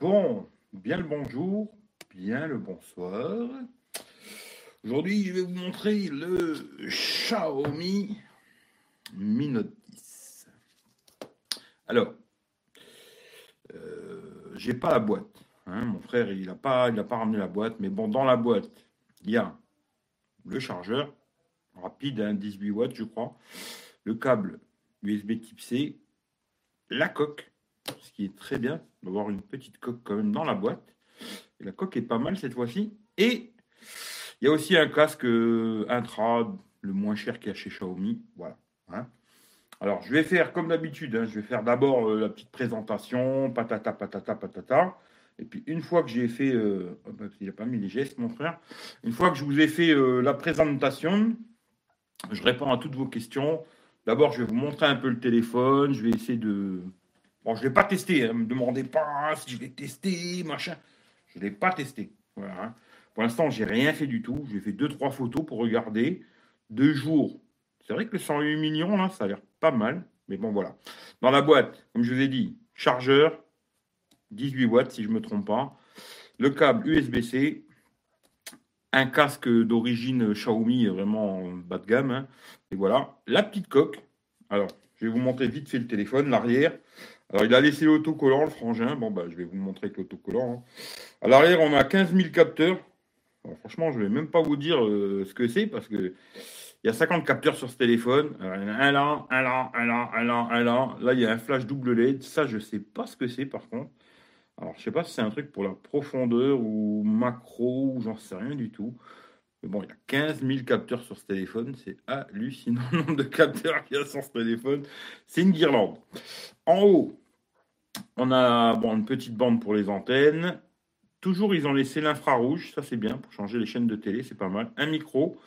Bon, bien le bonjour, bien le bonsoir. Aujourd'hui, je vais vous montrer le Xiaomi Mi Note 10. Alors, euh, j'ai pas la boîte. hein. Mon frère, il n'a pas, pas ramené la boîte. Mais bon, dans la boîte, il y a le chargeur rapide, hein, 18 watts, je crois. Le câble USB type C. La coque, ce qui est très bien d'avoir une petite coque quand même dans la boîte. La coque est pas mal cette fois-ci. Et il y a aussi un casque euh, intra, le moins cher qu'il y a chez Xiaomi. Voilà. hein. Alors, je vais faire comme d'habitude. hein, je vais faire d'abord euh, la petite présentation, patata, patata, patata. Et puis, une fois que j'ai fait. Euh, oh, bah, il n'a pas mis les gestes, mon frère. Une fois que je vous ai fait la présentation, je réponds à toutes vos questions. D'abord, je vais vous montrer un peu le téléphone. Je vais essayer de. Bon, je ne l'ai pas testé. Ne me demandez pas si je l'ai testé, machin. Je ne l'ai pas testé. Voilà. hein. Pour l'instant, j'ai rien fait du tout. J'ai fait deux, trois photos pour regarder. Deux jours. C'est vrai que le 108 millions, là, ça a l'air pas mal. Mais bon, voilà. Dans la boîte, comme je vous ai dit, chargeur, 18 watts si je ne me trompe pas. Le câble USB-C. Un casque d'origine Xiaomi, vraiment bas de gamme. hein. Et voilà. La petite coque. Alors, je vais vous montrer vite fait le téléphone, l'arrière. Alors, il a laissé l'autocollant, le frangin. Bon, bah, je vais vous montrer avec l'autocollant. hein. À l'arrière, on a 15 000 capteurs. Franchement, je ne vais même pas vous dire euh, ce que c'est parce que il y a 50 capteurs sur ce téléphone. Il y en a un là, un là, un là, un là, un là. Là, il y a un flash double LED. Ça, je ne sais pas ce que c'est par contre. Alors, je ne sais pas si c'est un truc pour la profondeur ou macro ou j'en sais rien du tout. Mais bon, il y a 15 000 capteurs sur ce téléphone. C'est hallucinant le nombre de capteurs qu'il y a sur ce téléphone. C'est une guirlande. En haut, on a une petite bande pour les antennes. Toujours, ils ont laissé l'infrarouge. Ça, c'est bien pour changer les chaînes de télé. C'est pas mal. Un micro.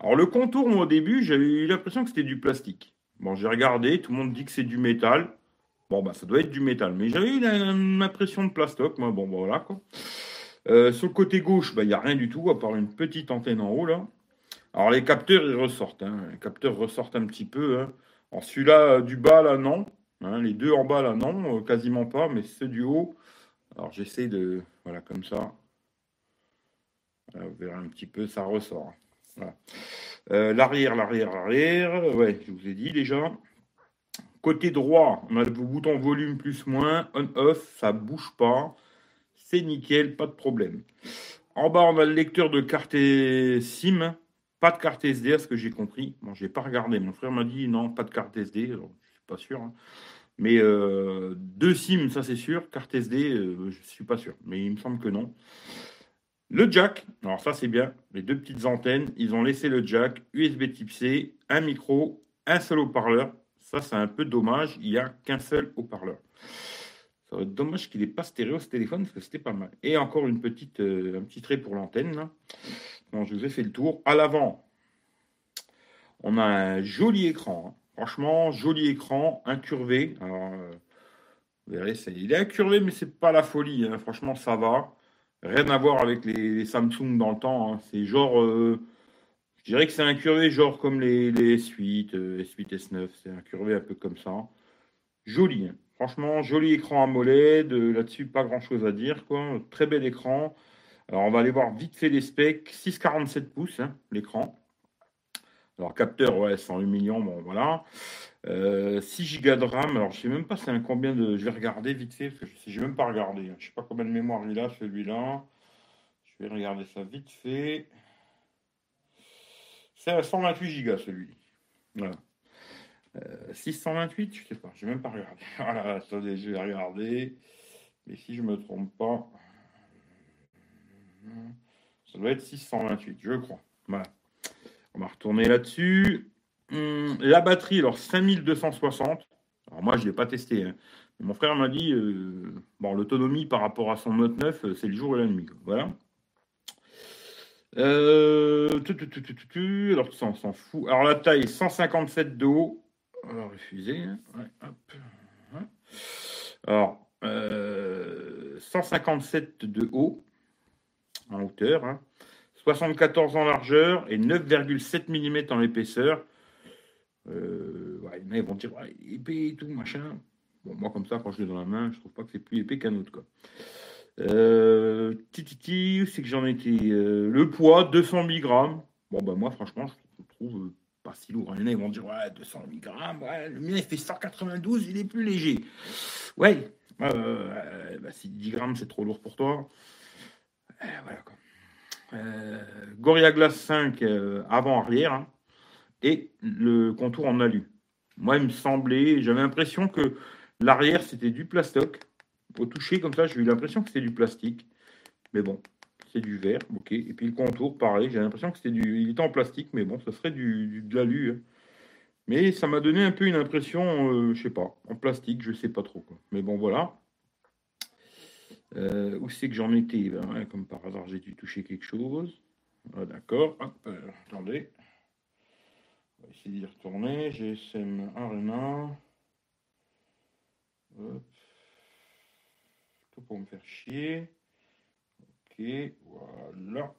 Alors, le contour, moi, au début, j'avais eu l'impression que c'était du plastique. Bon, j'ai regardé. Tout le monde dit que c'est du métal. Bon, bah, ça doit être du métal. Mais j'avais eu l'impression de plastoc. Moi, bon, bah, voilà, quoi. Euh, sur le côté gauche, bah, il n'y a rien du tout, à part une petite antenne en haut, là. Alors, les capteurs, ils ressortent. hein. Les capteurs ressortent un petit peu. hein. Alors, celui-là, euh, du bas, là, non. Hein, les deux en bas, là, non. euh, quasiment pas. Mais ceux du haut, alors, j'essaie de... Voilà, comme ça. Vous verrez un petit peu, ça ressort. Euh, l'arrière, l'arrière, l'arrière. Ouais, je vous ai dit déjà. Côté droit, on a le bouton volume plus moins, on-off, ça bouge pas. C'est nickel, pas de problème. En bas, on a le lecteur de carte SIM, pas de carte SD, à ce que j'ai compris. Bon, j'ai pas regardé. Mon frère m'a dit non, pas de carte SD. Pas sûr. hein. Mais euh, deux SIM, ça c'est sûr. Carte SD, euh, je suis pas sûr. Mais il me semble que non. Le jack, alors ça c'est bien. Les deux petites antennes, ils ont laissé le jack, USB type C, un micro, un seul haut-parleur. Ça c'est un peu dommage. Il n'y a qu'un seul haut-parleur. Ça va dommage qu'il n'ait pas stéréo ce téléphone parce que c'était pas mal. Et encore une petite, euh, un petit trait pour l'antenne. Bon, je vous ai fait le tour. À l'avant, on a un joli écran. hein. Franchement, joli écran, incurvé. Euh, vous verrez, il est incurvé, mais c'est pas la folie. hein. Franchement, ça va. Rien à voir avec les, Samsung dans le temps. hein. C'est genre, euh, je dirais que c'est incurvé, genre comme les, les S8, euh, S8, S9. C'est incurvé un peu comme ça. Joli. hein. Franchement, joli écran AMOLED. euh, Là-dessus, pas grand-chose à dire. Quoi. Très bel écran. Alors, on va aller voir vite fait les specs. 6,47 pouces, l'écran. Alors, capteur, ouais, 108 millions, bon, voilà. Euh, 6 Go de RAM. Alors, je sais même pas c'est un combien de. Je vais regarder vite fait, parce que je n'ai même pas regardé. hein. Je sais pas combien de mémoire il a, celui-là. Je vais regarder ça vite fait. C'est à 128 Go, celui. Voilà. Euh, 628, je sais pas, j'ai même pas regardé. Voilà, attendez, je vais regarder. Mais si je me trompe pas, ça doit être 628, je crois. Voilà. On va retourner là-dessus. Hum, la batterie, alors 5260. Alors moi, je ne l'ai pas testé. hein. Mon frère m'a dit, euh, bon, l'autonomie par rapport à son Note 9, euh, c'est le jour et la nuit. Voilà. Euh, tu, tu, alors ça, on s'en fout. Alors la taille, 157 de haut. Alors, refusé. hein. Ouais. Alors, euh, 157 de haut en hauteur, hein. 74 en largeur et 9,7 mm en épaisseur. Euh, ouais, a, ils vont dire ouais, épais et tout, machin. Bon, moi, comme ça, quand je l'ai dans la main, je trouve pas que c'est plus épais qu'un autre. Quoi. Euh, c'est que j'en étais euh, Le poids, 200 mg. Bon, bah moi, franchement, je trouve euh, pas si lourd. Il y en a, ils vont dire, ouais, 200 mg, le mien, il fait 192, il est plus léger. Ouais, bah, si 10 grammes, c'est trop lourd pour toi. voilà. Gorilla Glass 5 avant-arrière. Hein, et le contour en alu. Moi, il me semblait, j'avais l'impression que l'arrière, c'était du plastoc. Au toucher, comme ça, j'ai eu l'impression que c'était du plastique. Mais bon, c'est du verre, ok. Et puis le contour, pareil, j'ai l'impression que c'était du. Il était en plastique, mais bon, ça serait du, de l'alu. Hein. Mais ça m'a donné un peu une impression, euh, je sais pas, en plastique, je sais pas trop. Mais bon, voilà. Euh, où c'est que j'en étais ben, Comme par hasard, j'ai dû toucher quelque chose. Ah, d'accord. Euh, attendez. On va essayer d'y retourner. GSM Arena. Hop pour me faire chier. Ok, voilà.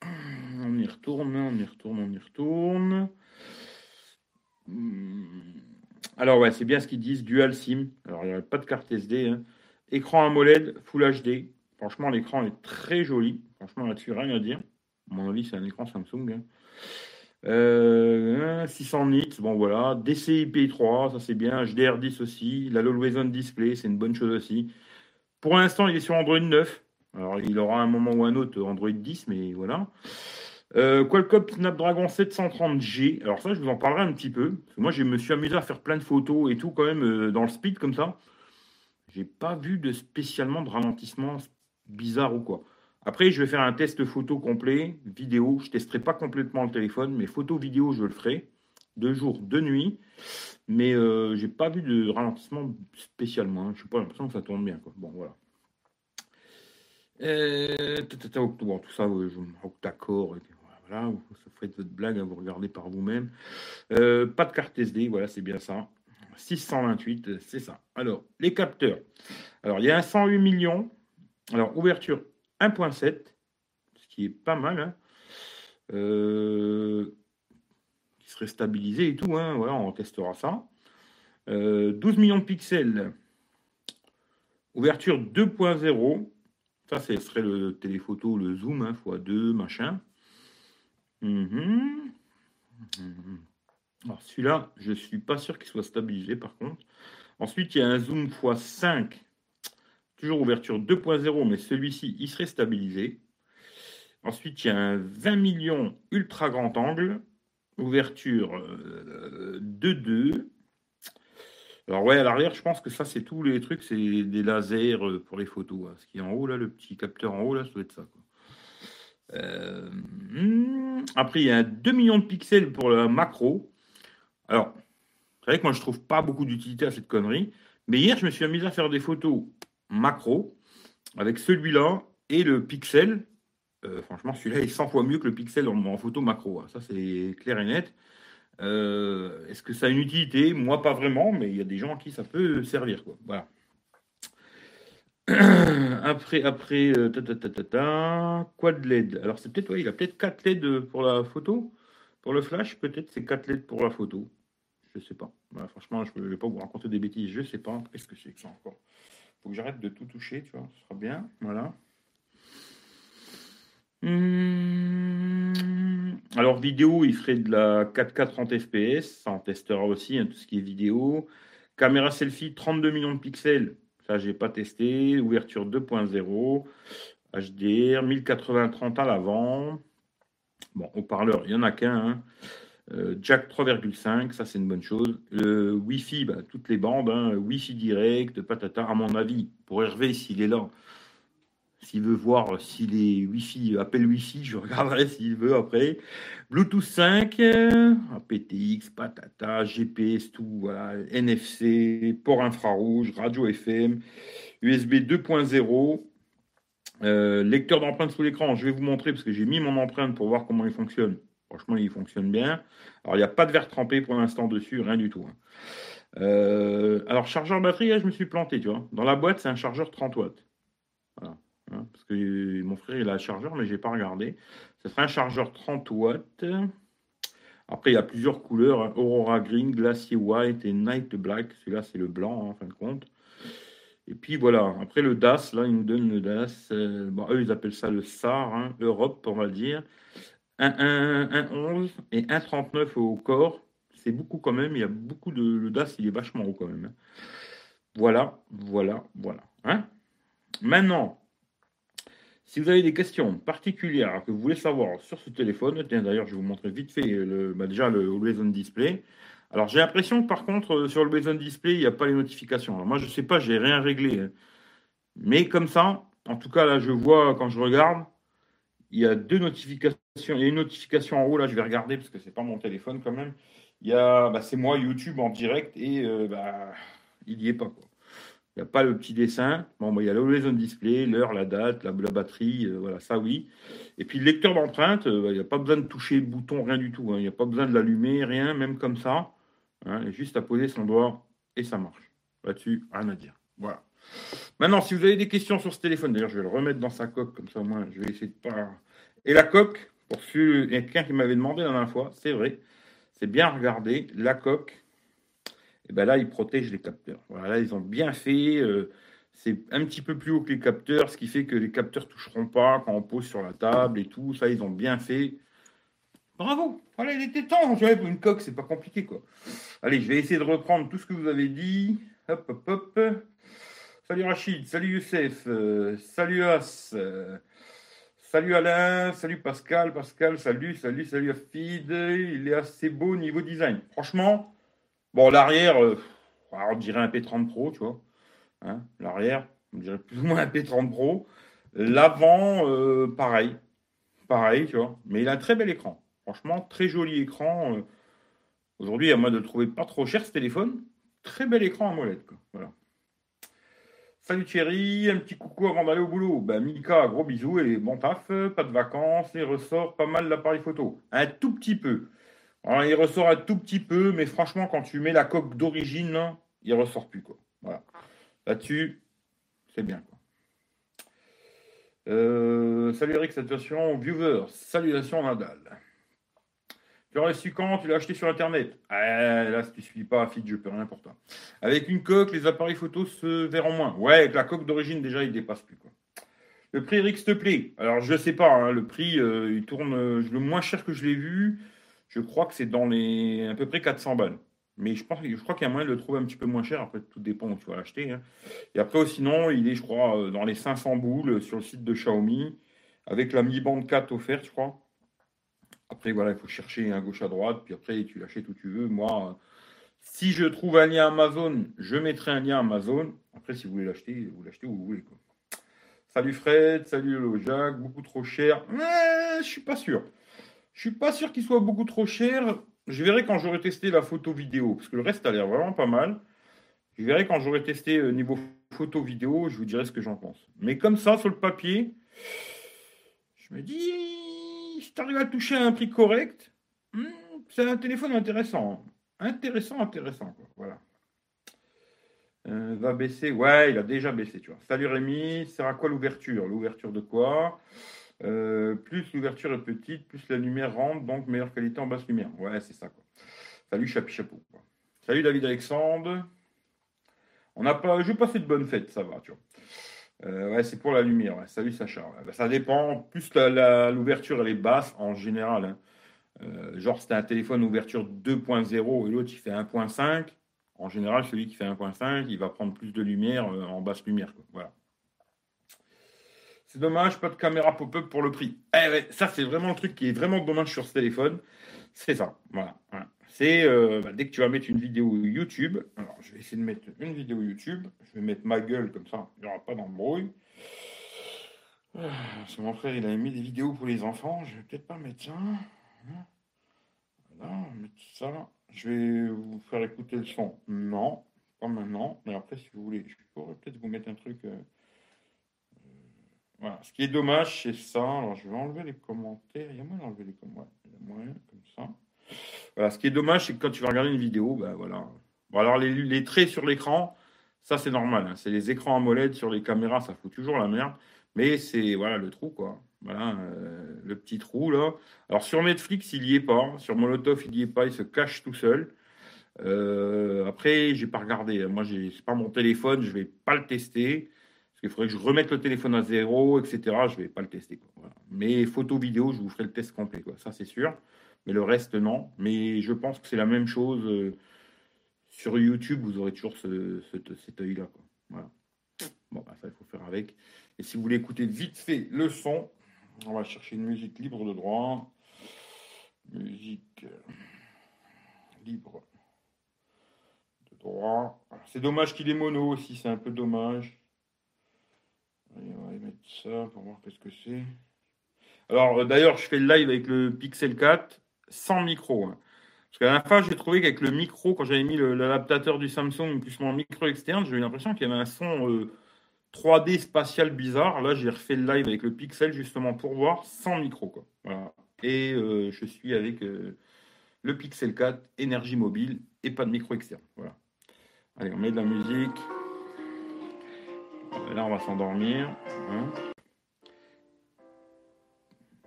On y retourne, on y retourne, on y retourne. Hmm. Alors ouais, c'est bien ce qu'ils disent, dual SIM. Alors il n'y a pas de carte SD. Hein. Écran AMOLED, Full HD. Franchement, l'écran est très joli. Franchement, là-dessus, rien à dire. À mon avis, c'est un écran Samsung. 600 hein. euh, nits, bon voilà. DCI P3, ça c'est bien. HDR10 aussi. La Always On Display, c'est une bonne chose aussi. Pour l'instant, il est sur Android 9. Alors, il aura un moment ou un autre Android 10, mais voilà. Euh, Qualcomm Snapdragon 730G. Alors ça, je vous en parlerai un petit peu. moi, je me suis amusé à faire plein de photos et tout quand même euh, dans le speed comme ça. J'ai pas vu de spécialement de ralentissement bizarre ou quoi. Après, je vais faire un test photo complet, vidéo. Je testerai pas complètement le téléphone, mais photo, vidéo, je le ferai. De jour, de nuit. Mais euh, j'ai pas vu de ralentissement spécialement. Hein. Je n'ai pas l'impression que ça tourne bien. Quoi. Bon, voilà. Euh, tout ça, je d'accord. Voilà, vous faites votre blague, à vous regarder par vous-même. Euh, pas de carte SD, voilà, c'est bien ça. 628, c'est ça. Alors, les capteurs. Alors, il y a un 108 millions. Alors, ouverture 1.7, ce qui est pas mal. Hein. Euh, serait stabilisé et tout. Hein, voilà, on testera ça. 12 euh, millions de pixels. Ouverture 2.0. Ça, ce serait le téléphoto, le zoom, hein, x2, machin. Mhm. Mhm. Alors celui-là, je ne suis pas sûr qu'il soit stabilisé par contre. Ensuite, il y a un zoom x5. Toujours ouverture 2.0, mais celui-ci, il serait stabilisé. Ensuite, il y a un 20 millions ultra grand angle. Ouverture 2-2. Euh, Alors ouais, à l'arrière, je pense que ça, c'est tous les trucs, c'est des lasers euh, pour les photos. Hein. Ce qui est en haut, là, le petit capteur en haut, là, ça doit être ça. Euh, hmm, après, il y a 2 millions de pixels pour la macro. Alors, c'est vrai que moi, je trouve pas beaucoup d'utilité à cette connerie. Mais hier, je me suis amusé à faire des photos macro avec celui-là et le pixel euh, franchement, celui-là est 100 fois mieux que le pixel en, photo macro. Hein. Ça, c'est clair et net. Euh, est-ce que ça a une utilité? Moi, pas vraiment, mais il y a des gens à qui ça peut servir. Voilà. après, après, euh, ta, ta, ta, quad LED. Alors, c'est peut-être, il a peut-être 4 LED pour la photo. Pour le flash, peut-être c'est 4 LED pour la photo. Je sais pas. franchement, je ne vais pas vous raconter des bêtises. Je sais pas. Qu'est-ce que c'est que ça encore faut que j'arrête de tout toucher, tu vois. Ce sera bien. Voilà. Hmm. Alors, vidéo, il ferait de la 4K 30 FPS. Ça, on testera aussi, hein, tout ce qui est vidéo. Caméra selfie, 32 millions de pixels. Ça, j'ai pas testé. Ouverture 2.0. HDR, 1080-30 à l'avant. Bon, haut-parleur, il n'y en a qu'un. Hein. Euh, jack 3,5, ça c'est une bonne chose. Le Wi-Fi, bah, toutes les bandes, hein. Wi-Fi direct, patata, à mon avis, pour Hervé, s'il est là, s'il veut voir s'il est Wi-Fi, appel Wi-Fi, je regarderai s'il veut après. Bluetooth 5, PTX, patata, GPS, tout, NFC, port infrarouge, radio FM, USB 2.0, euh, lecteur d'empreintes sous l'écran. Je vais vous montrer parce que j'ai mis mon empreinte pour voir comment il fonctionne. Franchement, il fonctionne bien. Alors, il n'y a pas de verre trempé pour l'instant dessus, rien du tout. Hein. Euh, alors, chargeur batterie, je me suis planté, tu vois. Dans la boîte, c'est un chargeur 30 watts. Voilà. Hein, parce que mon frère il a un chargeur, mais je n'ai pas regardé. Ce serait un chargeur 30 watts. Après, il y a plusieurs couleurs hein. Aurora Green, Glacier White et Night Black. Celui-là, c'est le blanc, en fin de compte. Puis voilà, après le DAS, là, ils nous donnent le DAS. Euh, eux, ils appellent ça le SAR, hein, Europe, on va dire. 1,11 et 1,39 au corps. C'est beaucoup quand même. Il y a beaucoup de. Le DAS, il est vachement haut quand même. Hein. Voilà, voilà, voilà. Hein Maintenant, si vous avez des questions particulières que vous voulez savoir sur ce téléphone, d'ailleurs, je vais vous montrer vite fait le, bah, déjà le Always On Display. Alors, j'ai l'impression que par contre, euh, sur le Always On Display, il n'y a pas les notifications. Alors, moi, je ne sais pas, j'ai rien réglé. Hein. Mais comme ça, en tout cas, là, je vois quand je regarde, il y a deux notifications. Il y a une notification en haut, là, je vais regarder parce que ce n'est pas mon téléphone quand même. Il y a, bah, c'est moi, YouTube en direct, et euh, bah, il n'y est pas. Quoi. Il n'y a pas le petit dessin. Bon, bah, il y a le on display, l'heure, la date, la, batterie, euh, voilà, ça oui. Et puis le lecteur d'empreinte, euh, il n'y a pas besoin de toucher le bouton, rien du tout. Hein. Il n'y a pas besoin de l'allumer, rien, même comme ça. Hein. juste à poser son doigt et ça marche. Là-dessus, rien à dire. Voilà. Maintenant, si vous avez des questions sur ce téléphone, d'ailleurs, je vais le remettre dans sa coque, comme ça, moi, je vais essayer de pas. Et la coque, pour ceux, il y a quelqu'un qui m'avait demandé la dernière fois, c'est vrai, c'est bien regardé, la coque, et ben là, ils protègent les capteurs. Voilà, là, ils ont bien fait. Euh, c'est un petit peu plus haut que les capteurs, ce qui fait que les capteurs ne toucheront pas quand on pose sur la table et tout. Ça, ils ont bien fait. Bravo. Voilà, il était temps. pour une coque, c'est pas compliqué, quoi. Allez, je vais essayer de reprendre tout ce que vous avez dit. Hop, hop, hop. Salut Rachid, salut Youssef, euh, salut As, euh, salut Alain, salut Pascal, Pascal, salut, salut, salut Afid. Il est assez beau niveau design. Franchement, Bon, l'arrière, euh, on dirait un P30 Pro, tu vois. Hein, l'arrière, on dirait plus ou moins un P30 Pro. L'avant, pareil. Pareil, tu vois. Mais il a un très bel écran. Franchement, très joli écran. Euh. Aujourd'hui, à moi de le trouver pas trop cher ce téléphone. Très bel écran à molette. Salut Thierry, un petit coucou avant d'aller au boulot. Ben, Mika, gros bisous et bon taf, pas de vacances, il ressort pas mal l'appareil photo. Un tout petit peu. Alors, il ressort un tout petit peu, mais franchement, quand tu mets la coque d'origine, il ressort plus. Quoi. Voilà. Là-dessus, c'est bien. Euh, salut Eric, salutations viewers. Salutations Nadal. Tu l'as reçu quand? Tu l'as acheté sur Internet ah, Là, si tu ne suis pas, fit, je peux rien pour toi. Avec une coque, les appareils photos se verront moins. Ouais, avec la coque d'origine, déjà, il ne dépasse plus. Quoi. Le prix, Eric, s'il te plaît. Alors, je ne sais pas, hein, le prix, euh, il tourne euh, le moins cher que je l'ai vu. Je crois que c'est dans les à peu près 400 balles. Mais je, pense, je crois qu'il y a moyen de le trouver un petit peu moins cher. Après, tout dépend où tu vas l'acheter. Hein. Et après, sinon, il est, je crois, euh, dans les 500 boules sur le site de Xiaomi, avec la Mi Band 4 offerte, je crois. Après, voilà, il faut chercher à gauche à droite. Puis après, tu l'achètes où tu veux. Moi, si je trouve un lien Amazon, je mettrai un lien Amazon. Après, si vous voulez l'acheter, vous l'achetez où vous voulez. Salut Fred, salut Jacques, beaucoup trop cher. Mais je suis pas sûr. Je suis pas sûr qu'il soit beaucoup trop cher. Je verrai quand j'aurai testé la photo vidéo, parce que le reste a l'air vraiment pas mal. Je verrai quand j'aurai testé euh, niveau photo vidéo, je vous dirai ce que j'en pense. Mais comme ça, sur le papier, je me dis, si tu arrives à toucher un prix correct, hmm, c'est un téléphone intéressant. Intéressant, intéressant. Voilà. Euh, va baisser. Ouais, il a déjà baissé, tu vois. Salut Rémi, c'est à quoi l'ouverture? L'ouverture de quoi? Euh, plus l'ouverture est petite, plus la lumière rentre, donc meilleure qualité en basse lumière. Ouais, c'est ça. Quoi. Salut Chapi Chapeau. Salut David Alexandre. On n'a pas, je pas fait de bonne fête, ça va, tu vois. Euh, ouais, c'est pour la lumière. Salut Sacha. Bah, ça dépend. Plus l'ouverture elle est basse en général. Hein. Euh, genre, c'était un téléphone ouverture 2.0 et l'autre il fait 1.5. En général, celui qui fait 1.5, il va prendre plus de lumière en basse lumière. Voilà. C'est dommage, pas de caméra pop-up pour le prix. Eh ça, c'est vraiment le truc qui est vraiment dommage sur ce téléphone. C'est ça. Voilà. C'est euh, bah, dès que tu vas mettre une vidéo YouTube. Alors, je vais essayer de mettre une vidéo YouTube. Je vais mettre ma gueule comme ça. Il n'y aura pas d'embrouille. Ah, parce mon frère, il a mis des vidéos pour les enfants. Je vais peut-être pas mettre ça. Voilà, mettre ça. Je vais vous faire écouter le son. Non, pas maintenant. Mais après, si vous voulez, je pourrais peut-être vous mettre un truc. Euh, voilà. Ce qui est dommage, c'est ça. Alors, je vais enlever les commentaires. Il y a moyen d'enlever les commentaires. Il y a moyen, comme ça. Voilà. Ce qui est dommage, c'est que quand tu vas regarder une vidéo, ben voilà. Bon, alors, les, traits sur l'écran, ça, c'est normal. Hein. C'est les écrans AMOLED sur les caméras, ça fout toujours la merde. Mais c'est, voilà, le trou, quoi. Voilà, euh, le petit trou, là. Alors, sur Netflix, il n'y est pas. Sur Molotov, il n'y est pas. Il se cache tout seul. Euh, après, j'ai pas regardé. Moi, j'ai pas mon téléphone, je vais pas le tester. Parce qu'il faudrait que je remette le téléphone à zéro, etc. Je vais pas le tester. Mais photo, vidéo, je vous ferai le test complet. Ça, c'est sûr. Mais le reste, non. Mais je pense que c'est la même chose. euh, sur YouTube, vous aurez toujours ce, ce- cet œil-là. Voilà. Bon, bah, ça, il faut faire avec. Et si vous voulez écouter vite fait le son, on va chercher une musique libre de droit. Musique euh, libre de droit. C'est dommage qu'il est mono aussi, c'est un peu dommage. Allez, on va mettre ça pour voir qu'est-ce que c'est. Alors, euh, d'ailleurs, je fais le live avec le Pixel 4 sans micro. hein. Parce qu'à la fin, j'ai trouvé qu'avec le micro, quand j'avais mis l'adaptateur du Samsung plus mon micro externe, j'ai eu l'impression qu'il y avait un son euh, 3D spatial bizarre. Là, j'ai refait le live avec le Pixel justement pour voir sans micro. Quoi. Voilà. Et euh, je suis avec euh, le Pixel 4, énergie mobile et pas de micro externe. Voilà. Allez, on met de la musique. Là, on va s'endormir. hein.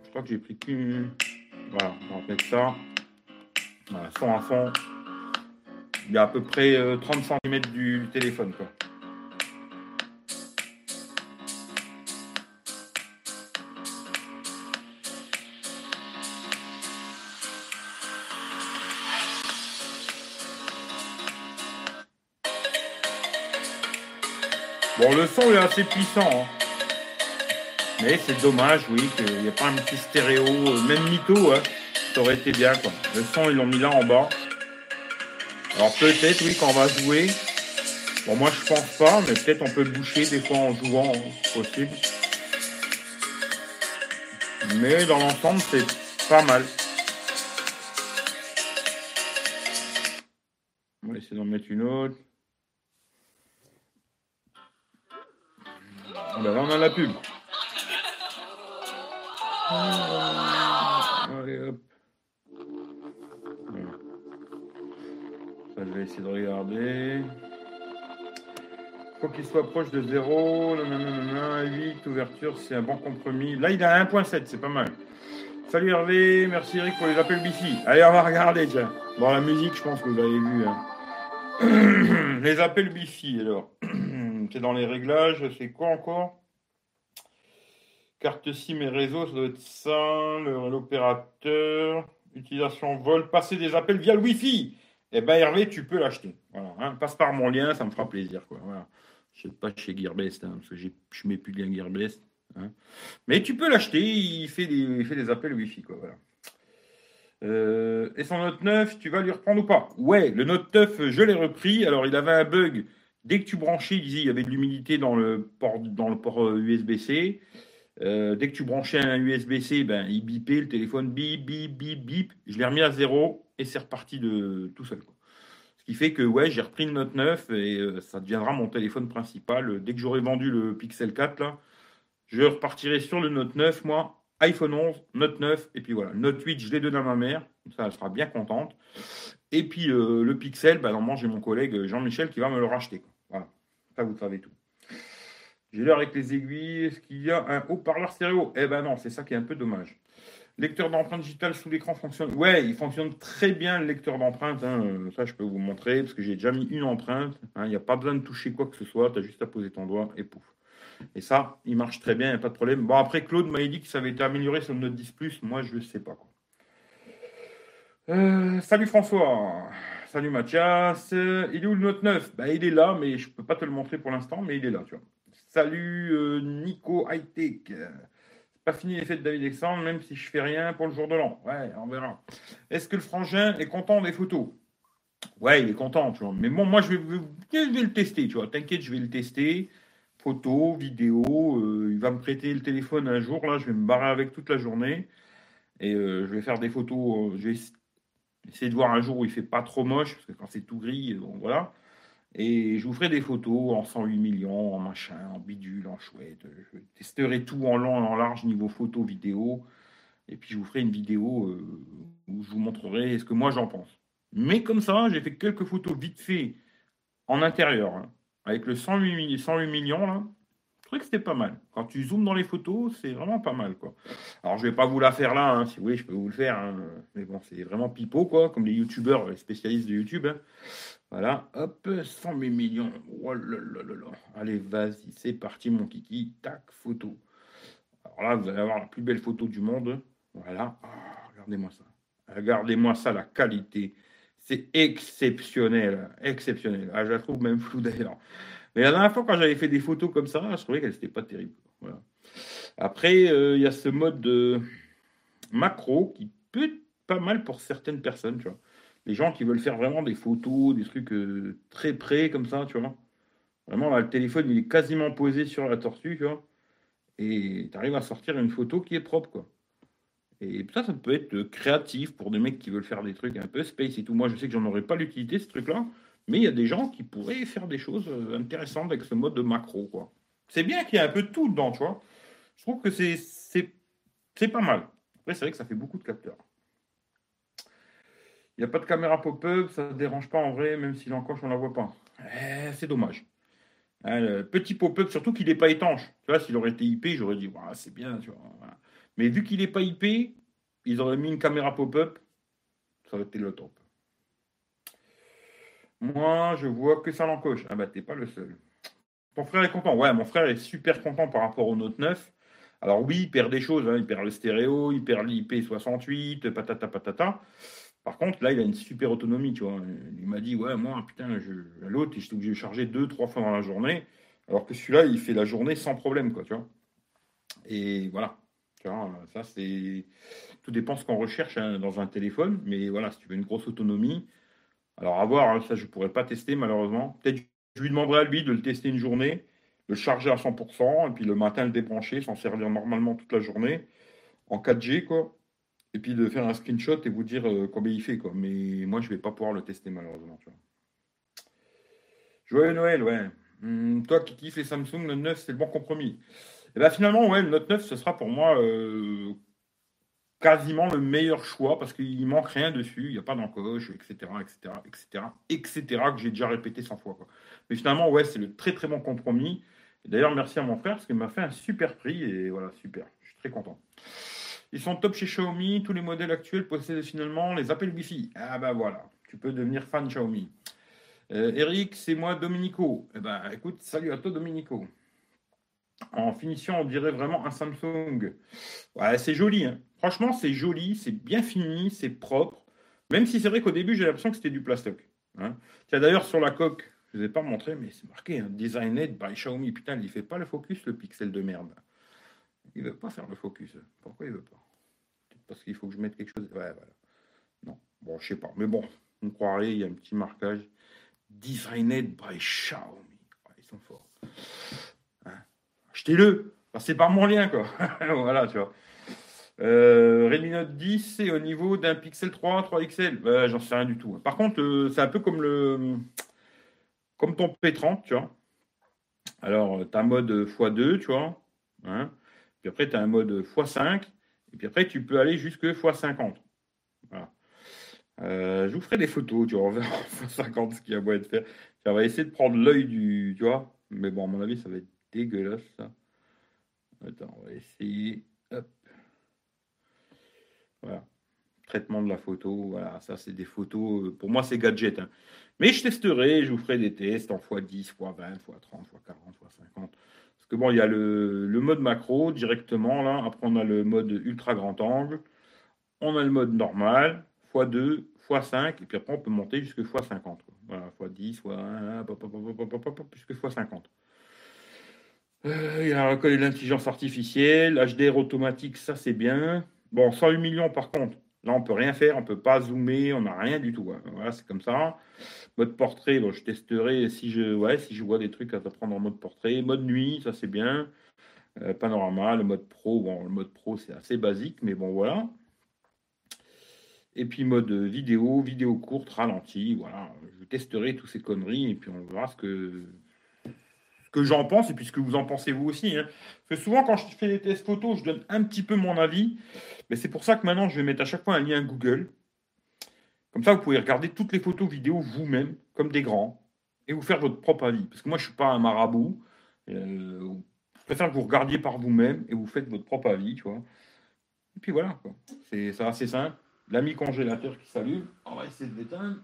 Je crois que j'ai pris qu'une. Voilà, on va mettre ça. Voilà, son à fond. Il y a à peu près euh, 30 cm du, du téléphone. Quoi. Bon, le son est assez puissant. hein. Mais c'est dommage, oui, qu'il n'y ait pas un petit stéréo, euh, même mytho, hein. ça aurait été bien. Quoi. Le son, ils l'ont mis là en bas. Alors peut-être, oui, quand on va jouer. Bon, moi, je pense pas, mais peut-être on peut le boucher des fois en jouant, hein, possible. Mais dans l'ensemble, c'est pas mal. On va essayer d'en mettre une autre. Là, on a la pub. Allez, hop. Je vais essayer de regarder. Faut qu'il soit proche de 0. Nanana, 8, ouverture, c'est un bon compromis. Là, il a 1.7, c'est pas mal. Salut Hervé, merci Eric pour les appels Bifi. Allez, on va regarder, tiens. Bon, la musique, je pense que vous avez vu. hein. les appels Bifi, alors. c'est dans les réglages, c'est quoi encore? Carte SIM et réseau, ça doit être ça. L'opérateur. Utilisation vol. Passer des appels via le Wi-Fi. Eh ben Hervé, tu peux l'acheter. Voilà, hein. Passe par mon lien, ça me fera plaisir. Quoi. Voilà. Je ne sais pas chez Gearbest, hein, parce que je ne mets plus de lien Gearbest. hein. Mais tu peux l'acheter, il fait des, il fait des appels Wi-Fi. Quoi, voilà. Euh, et son Note 9, tu vas lui reprendre ou pas? Ouais, le Note 9, je l'ai repris. Alors, il avait un bug. Dès que tu branchais, il disait il y avait de l'humidité dans le port, dans le port euh, USB-C. Euh, dès que tu branchais un USB-C, ben, il bipait, le téléphone bip, bip, bip, bip. Je l'ai remis à zéro et c'est reparti de tout seul. Ce qui fait que ouais, j'ai repris le Note 9 et euh, ça deviendra mon téléphone principal. Dès que j'aurai vendu le Pixel 4, là, je repartirai sur le Note 9, moi, iPhone 11, Note 9, et puis voilà. Note 8, je l'ai donné à ma mère, ça elle sera bien contente. Et puis euh, le Pixel, bah, normalement, j'ai mon collègue Jean-Michel qui va me le racheter. Voilà, ça vous savez tout. J'ai l'heure avec les aiguilles. Est-ce qu'il y a un haut-parleur stéréo? Eh ben non, c'est ça qui est un peu dommage. Lecteur d'empreintes digitales sous l'écran fonctionne. Ouais, il fonctionne très bien le lecteur d'empreintes. hein. Euh, Ça, je peux vous montrer parce que j'ai déjà mis une empreinte. hein. Il n'y a pas besoin de toucher quoi que ce soit. Tu as juste à poser ton doigt et pouf. Et ça, il marche très bien, il n'y a pas de problème. Bon, après, Claude m'a dit que ça avait été amélioré sur le Note 10 Plus. Moi, je ne sais pas. Euh, salut François. Salut Mathias. Il est où le Note 9 bah, Il est là, mais je ne peux pas te le montrer pour l'instant, mais il est là. Tu vois. Salut euh, Nico Hightech. Pas fini les fêtes de David Alexandre, même si je fais rien pour le jour de l'an. Ouais, on verra. Est-ce que le frangin est content des photos? Ouais, il est content, tu vois. Mais bon, moi, je vais, je vais le tester, tu vois. T'inquiète, je vais le tester. Photos, vidéos. euh, il va me prêter le téléphone un jour, là. Je vais me barrer avec toute la journée. Et euh, je vais faire des photos. euh, je vais essayer de voir un jour où il fait pas trop moche, parce que quand c'est tout gris, bon, voilà. Et je vous ferai des photos en 108 millions, en machin, en bidule, en chouette. Je testerai tout en long en large niveau photo, vidéo. Et puis je vous ferai une vidéo euh, où je vous montrerai ce que moi j'en pense. Mais comme ça, j'ai fait quelques photos vite fait en intérieur, hein, avec le 108, mi- 108 millions là. Je trouvais que c'était pas mal. Quand tu zoomes dans les photos, c'est vraiment pas mal, quoi. Alors, je vais pas vous la faire là, hein. si vous voulez, je peux vous le faire. Hein. Mais bon, c'est vraiment pipeau, quoi, comme les youtubeurs, les spécialistes de YouTube. Voilà, hop, 100 000 millions. Oh là là là. Allez, vas-y, c'est parti, mon kiki. Tac, photo. Alors là, vous allez avoir la plus belle photo du monde. Voilà. Ah, regardez-moi ça. Regardez-moi ça, la qualité. C'est exceptionnel. Exceptionnel. Ah, je la trouve même floue d'ailleurs. Mais la dernière fois, quand j'avais fait des photos comme ça, je trouvais qu'elles n'étaient pas terribles. Après, euh, il y a ce mode de macro qui peut être pas mal pour certaines personnes, tu vois. Les gens qui veulent faire vraiment des photos, des trucs euh, très près comme ça, tu vois. Vraiment, le téléphone, il est quasiment posé sur la tortue, tu vois. Et tu arrives à sortir une photo qui est propre, quoi. Et ça, ça peut être créatif pour des mecs qui veulent faire des trucs un peu space et tout. Moi, je sais que j'en aurais pas l'utilité, ce truc-là. Mais il y a des gens qui pourraient faire des choses euh, intéressantes avec ce mode de macro, quoi. C'est bien qu'il y ait un peu de tout dedans, tu vois. Je trouve que c'est, pas mal. Après, c'est vrai que ça fait beaucoup de capteurs. Il n'y a pas de caméra pop-up, ça ne dérange pas en vrai, même si l'encoche, on ne la voit pas. Eh, c'est dommage. Hein, petit pop-up, surtout qu'il n'est pas étanche. Tu vois, s'il aurait été IP, j'aurais dit, c'est bien. Mais vu qu'il n'est pas IP, ils auraient mis une caméra pop-up, ça aurait été le top. Moi, je vois que ça l'encoche. Ah bah, t'es pas le seul. Ton frère est content. Ouais, mon frère est super content par rapport au Note 9. Alors oui, il perd des choses. Hein. Il perd le stéréo, il perd l'IP68, patata patata. Par contre, là, il a une super autonomie, tu vois. Il m'a dit, ouais, moi, putain, je... l'autre, j'étais obligé de charger deux, trois fois dans la journée. Alors que celui-là, il fait la journée sans problème, quoi, tu vois. Et voilà. Tu vois, ça, c'est. Tout dépend ce qu'on recherche hein, dans un téléphone. Mais voilà, si tu veux une grosse autonomie, alors, à voir, hein, ça, je ne pourrais pas tester, malheureusement. Peut-être je lui demanderai à lui de le tester une journée, de le charger à 100%, et puis le matin, le débrancher, s'en servir normalement toute la journée, en 4G, quoi. Et puis de faire un screenshot et vous dire euh, combien il fait, quoi. Mais moi, je ne vais pas pouvoir le tester, malheureusement. Joyeux Noël, ouais. Hum, toi qui kiffes les Samsung, le 9, c'est le bon compromis. Et eh bien finalement, ouais, le Note 9, ce sera pour moi euh, quasiment le meilleur choix parce qu'il manque rien dessus, il n'y a pas d'encoche, etc., etc., etc., etc., que j'ai déjà répété 100 fois. Quoi. Mais finalement, ouais, c'est le très très bon compromis. D'ailleurs, merci à mon frère parce qu'il m'a fait un super prix et voilà, super. Je suis très content. Ils sont top chez Xiaomi. Tous les modèles actuels possèdent finalement les appels Wi-Fi. Ah ben voilà, tu peux devenir fan Xiaomi. Euh, Eric, c'est moi Dominico. Eh ben écoute, salut à toi Dominico. En finition, on dirait vraiment un Samsung. Ouais, c'est joli. Hein. Franchement, c'est joli, c'est bien fini, c'est propre. Même si c'est vrai qu'au début, j'ai l'impression que c'était du plastoc. Hein. Tiens, d'ailleurs, sur la coque, je ne vous ai pas montré, mais c'est marqué hein, Designed by Xiaomi. Putain, il ne fait pas le focus, le pixel de merde. Il ne veut pas faire le focus. Pourquoi il ne veut pas? Parce qu'il faut que je mette quelque chose. Voilà. Non, bon, je sais pas. Mais bon, on croirait, il y a un petit marquage. Designed by Xiaomi. ils sont forts. Achetez-le. C'est par mon lien, quoi. voilà, tu vois. Euh, Redmi Note 10, c'est au niveau d'un Pixel 3, 3XL. J'en sais rien du tout. Par contre, euh, c'est un peu comme le comme ton P30, tu vois. Alors, tu as un mode x2, tu vois. Hein. Puis après, tu as un mode x5. Et puis après, tu peux aller jusque x50. Voilà. Euh, je vous ferai des photos, tu vois, on x50 ce qu'il y a moyen de faire. On va essayer de prendre l'œil du, tu vois. Mais bon, à mon avis, ça va être dégueulasse. Attends, on va essayer. Voilà. Traitement de la photo, voilà, ça c'est des photos, euh, pour moi c'est gadget. Hein. Mais je testerai, je vous ferai des tests en x10, x20, x30, x40, x50. Parce que bon, il y a le, mode macro directement là, après on a le mode ultra grand angle, on a le mode normal, x2, x5, et puis après on peut monter jusqu'à x50. Voilà, x10, x1, jusqu'à x50. Euh, il y a l'intelligence artificielle, HDR automatique, ça c'est bien. Bon, 108 millions par contre, là on peut rien faire, on peut pas zoomer, on n'a rien du tout. Hein. Voilà, c'est comme ça. Mode portrait, je testerai si je, ouais, si je vois des trucs à prendre en mode portrait. Mode nuit, ça c'est bien. Euh, panorama, le mode pro, bon, le mode pro c'est assez basique, mais bon voilà. Et puis mode vidéo, vidéo courte, ralenti, voilà. Je testerai toutes ces conneries et puis on verra ce que que j'en pense et puis ce que vous en pensez vous aussi. Hein. Parce que souvent, quand je fais des tests photos, je donne un petit peu mon avis. Mais c'est pour ça que maintenant, je vais mettre à chaque fois un lien Google. Comme ça, vous pouvez regarder toutes les photos vidéo vous-même, comme des grands, et vous faire votre propre avis. Parce que moi, je suis pas un marabout. Euh, Je préfère que vous regardiez par vous-même et vous faites votre propre avis, tu vois. Et puis voilà. C'est assez simple. L'ami congélateur qui s'allume, on va essayer de l'éteindre.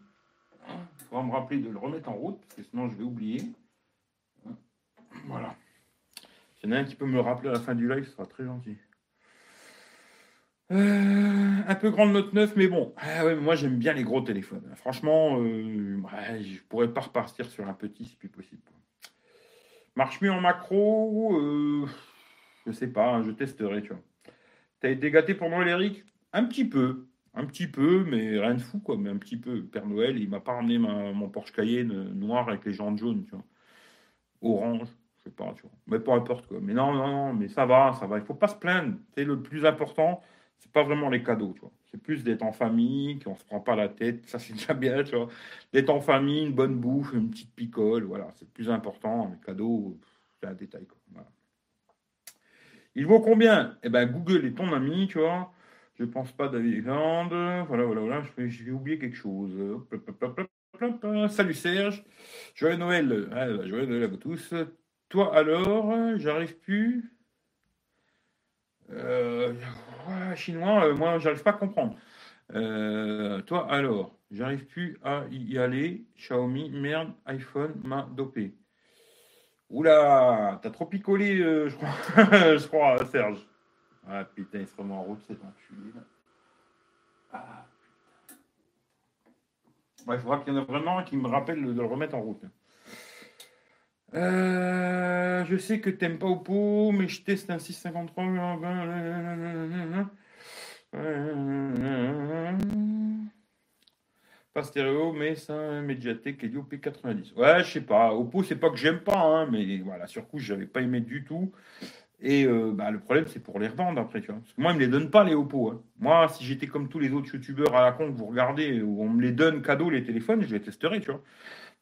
Il faudra me rappeler de le remettre en route, parce que sinon je vais oublier. Voilà. S'il y en a un qui peut me le rappeler à la fin du live, ce sera très gentil. Euh, un peu grande note 9, mais bon. Ah moi, j'aime bien les gros téléphones. Franchement, euh, je pourrais pas repartir sur un petit, c'est plus possible. Marche mieux en macro euh, Je sais pas, hein, je testerai, tu vois. T'as été gâté pour Noël, Un petit peu. Un petit peu, mais rien de fou, quoi. Un petit peu. Père Noël, il m'a pas ramené mon Porsche Cayenne noir avec les jantes jaunes, tu vois. Orange, je sais pas, tu vois. Mais peu importe, quoi. Mais non, non, non, mais ça va, ça va. Il faut pas se plaindre. C'est le plus important c'est pas vraiment les cadeaux, tu vois. C'est plus d'être en famille, qu'on se prend pas la tête, ça c'est déjà bien, tu vois. D'être en famille, une bonne bouffe, une petite picole, voilà, c'est le plus important. Les cadeaux, c'est un détail, quoi. Il vaut combien? Eh ben, Google est ton ami, tu vois. Je pense pas David. Voilà, voilà, voilà. J'ai oublié quelque chose. Salut Serge. Joyeux Noël. Ah, joyeux Noël à vous tous. Toi alors, j'arrive plus. Euh, chinois, euh, moi, j'arrive pas à comprendre. Euh, toi, alors, j'arrive plus à y aller. Xiaomi, merde, iPhone m'a dopé. Oula, t'as trop picolé, je, crois, je crois, Serge. Ah putain, il se remet en route, c'est enculé. Ah, il faudra qu'il y en ait vraiment un qui me rappelle de le remettre en route. Euh, je sais que t'aimes pas Oppo, mais je teste un 653. Pas stéréo, mais c'est un Mediatek Helio P90. Ouais, je sais pas. Oppo, c'est pas que j'aime pas, hein, mais voilà, sur coup, j'avais pas aimé du tout. Et euh, bah, le problème, c'est pour les revendre après, tu vois. Parce que moi, ils me les donnent pas, les Oppo. Hein. Moi, si j'étais comme tous les autres youtubeurs à la con que vous regardez, où on me les donne cadeau, les téléphones, je les testerai, tu vois.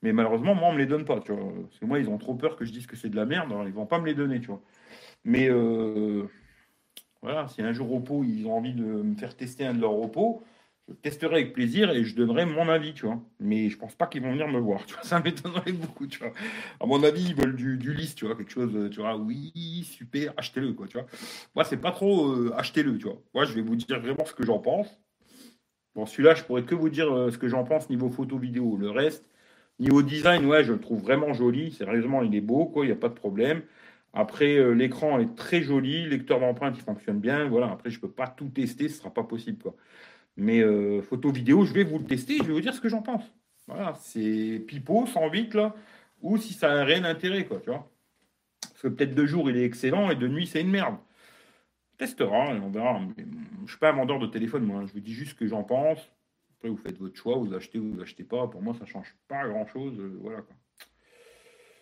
Mais malheureusement, moi, on me les donne pas, tu vois. Parce moi, ils ont trop peur que je dise que c'est de la merde, alors ils vont pas me les donner, tu vois. Mais euh, voilà, si un jour Oppo, ils ont envie de me faire tester un de leurs Oppo, je testerai avec plaisir et je donnerai mon avis, tu vois. Mais je pense pas qu'ils vont venir me voir, tu vois. Ça m'étonnerait beaucoup, tu vois. À mon avis, ils veulent du, du lisse, tu vois, quelque chose, tu vois. Oui, super, achetez-le, quoi, tu vois. Moi, c'est pas trop euh, achetez-le, tu vois. Moi, je vais vous dire vraiment ce que j'en pense. Bon, celui-là, je pourrais que vous dire euh, ce que j'en pense niveau photo vidéo. Le reste, Niveau design, ouais, je le trouve vraiment joli. Sérieusement, il est beau, quoi, il n'y a pas de problème. Après, euh, l'écran est très joli, lecteur d'empreintes, il fonctionne bien. Voilà, après, je ne peux pas tout tester, ce ne sera pas possible. Mais euh, photo vidéo, je vais vous le tester, je vais vous dire ce que j'en pense. Voilà, c'est pipeau, 108, là, ou si ça a un réel intérêt, quoi, tu. Parce que peut-être de jour, il est excellent, et de nuit, c'est une merde. On testera, et on verra. je ne suis pas un vendeur de téléphone, moi. Hein. Je vous dis juste ce que j'en pense. Après, vous faites votre choix, vous achetez ou vous achetez pas. Pour moi, ça change pas grand-chose. Euh, voilà.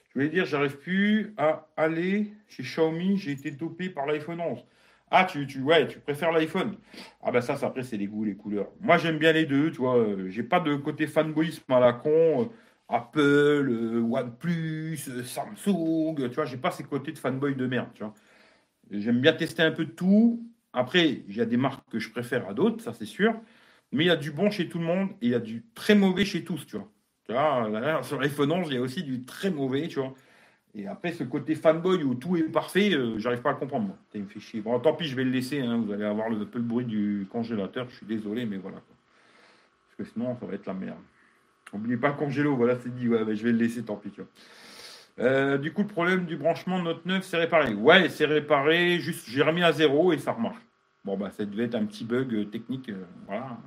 Je voulais dire, j'arrive plus à aller chez Xiaomi. J'ai été dopé par l'iPhone 11. Ah, tu, tu, ouais, tu préfères l'iPhone Ah ben ça, ça, après, c'est les goûts, les couleurs. Moi, j'aime bien les deux, tu vois. Euh, j'ai pas de côté fanboyisme à la con. Euh, Apple, OnePlus, Samsung, tu vois, j'ai pas ces côtés de fanboy de merde, tu vois. J'aime bien tester un peu de tout. Après, il y a des marques que je préfère à d'autres, ça c'est sûr. Mais il y a du bon chez tout le monde et il y a du très mauvais chez tous, tu vois. Tu vois sur l'iPhone 11, il y a aussi du très mauvais, tu vois. Et après, ce côté fanboy où tout est parfait, euh, j'arrive pas à comprendre. Ça me fait chier. Bon, tant pis, je vais le laisser. Hein. Vous allez avoir un peu le bruit du congélateur. Je suis désolé, mais voilà. Parce que sinon, ça va être la merde. N'oubliez pas le congélo. Voilà, c'est dit. Ouais, je vais le laisser, tant pis. Tu vois. Euh, du coup, le problème du branchement de Note 9, c'est réparé. Ouais, c'est réparé. Juste, j'ai remis à zéro et ça remarche. Bon, bah, ça devait être un petit bug euh, technique. voilà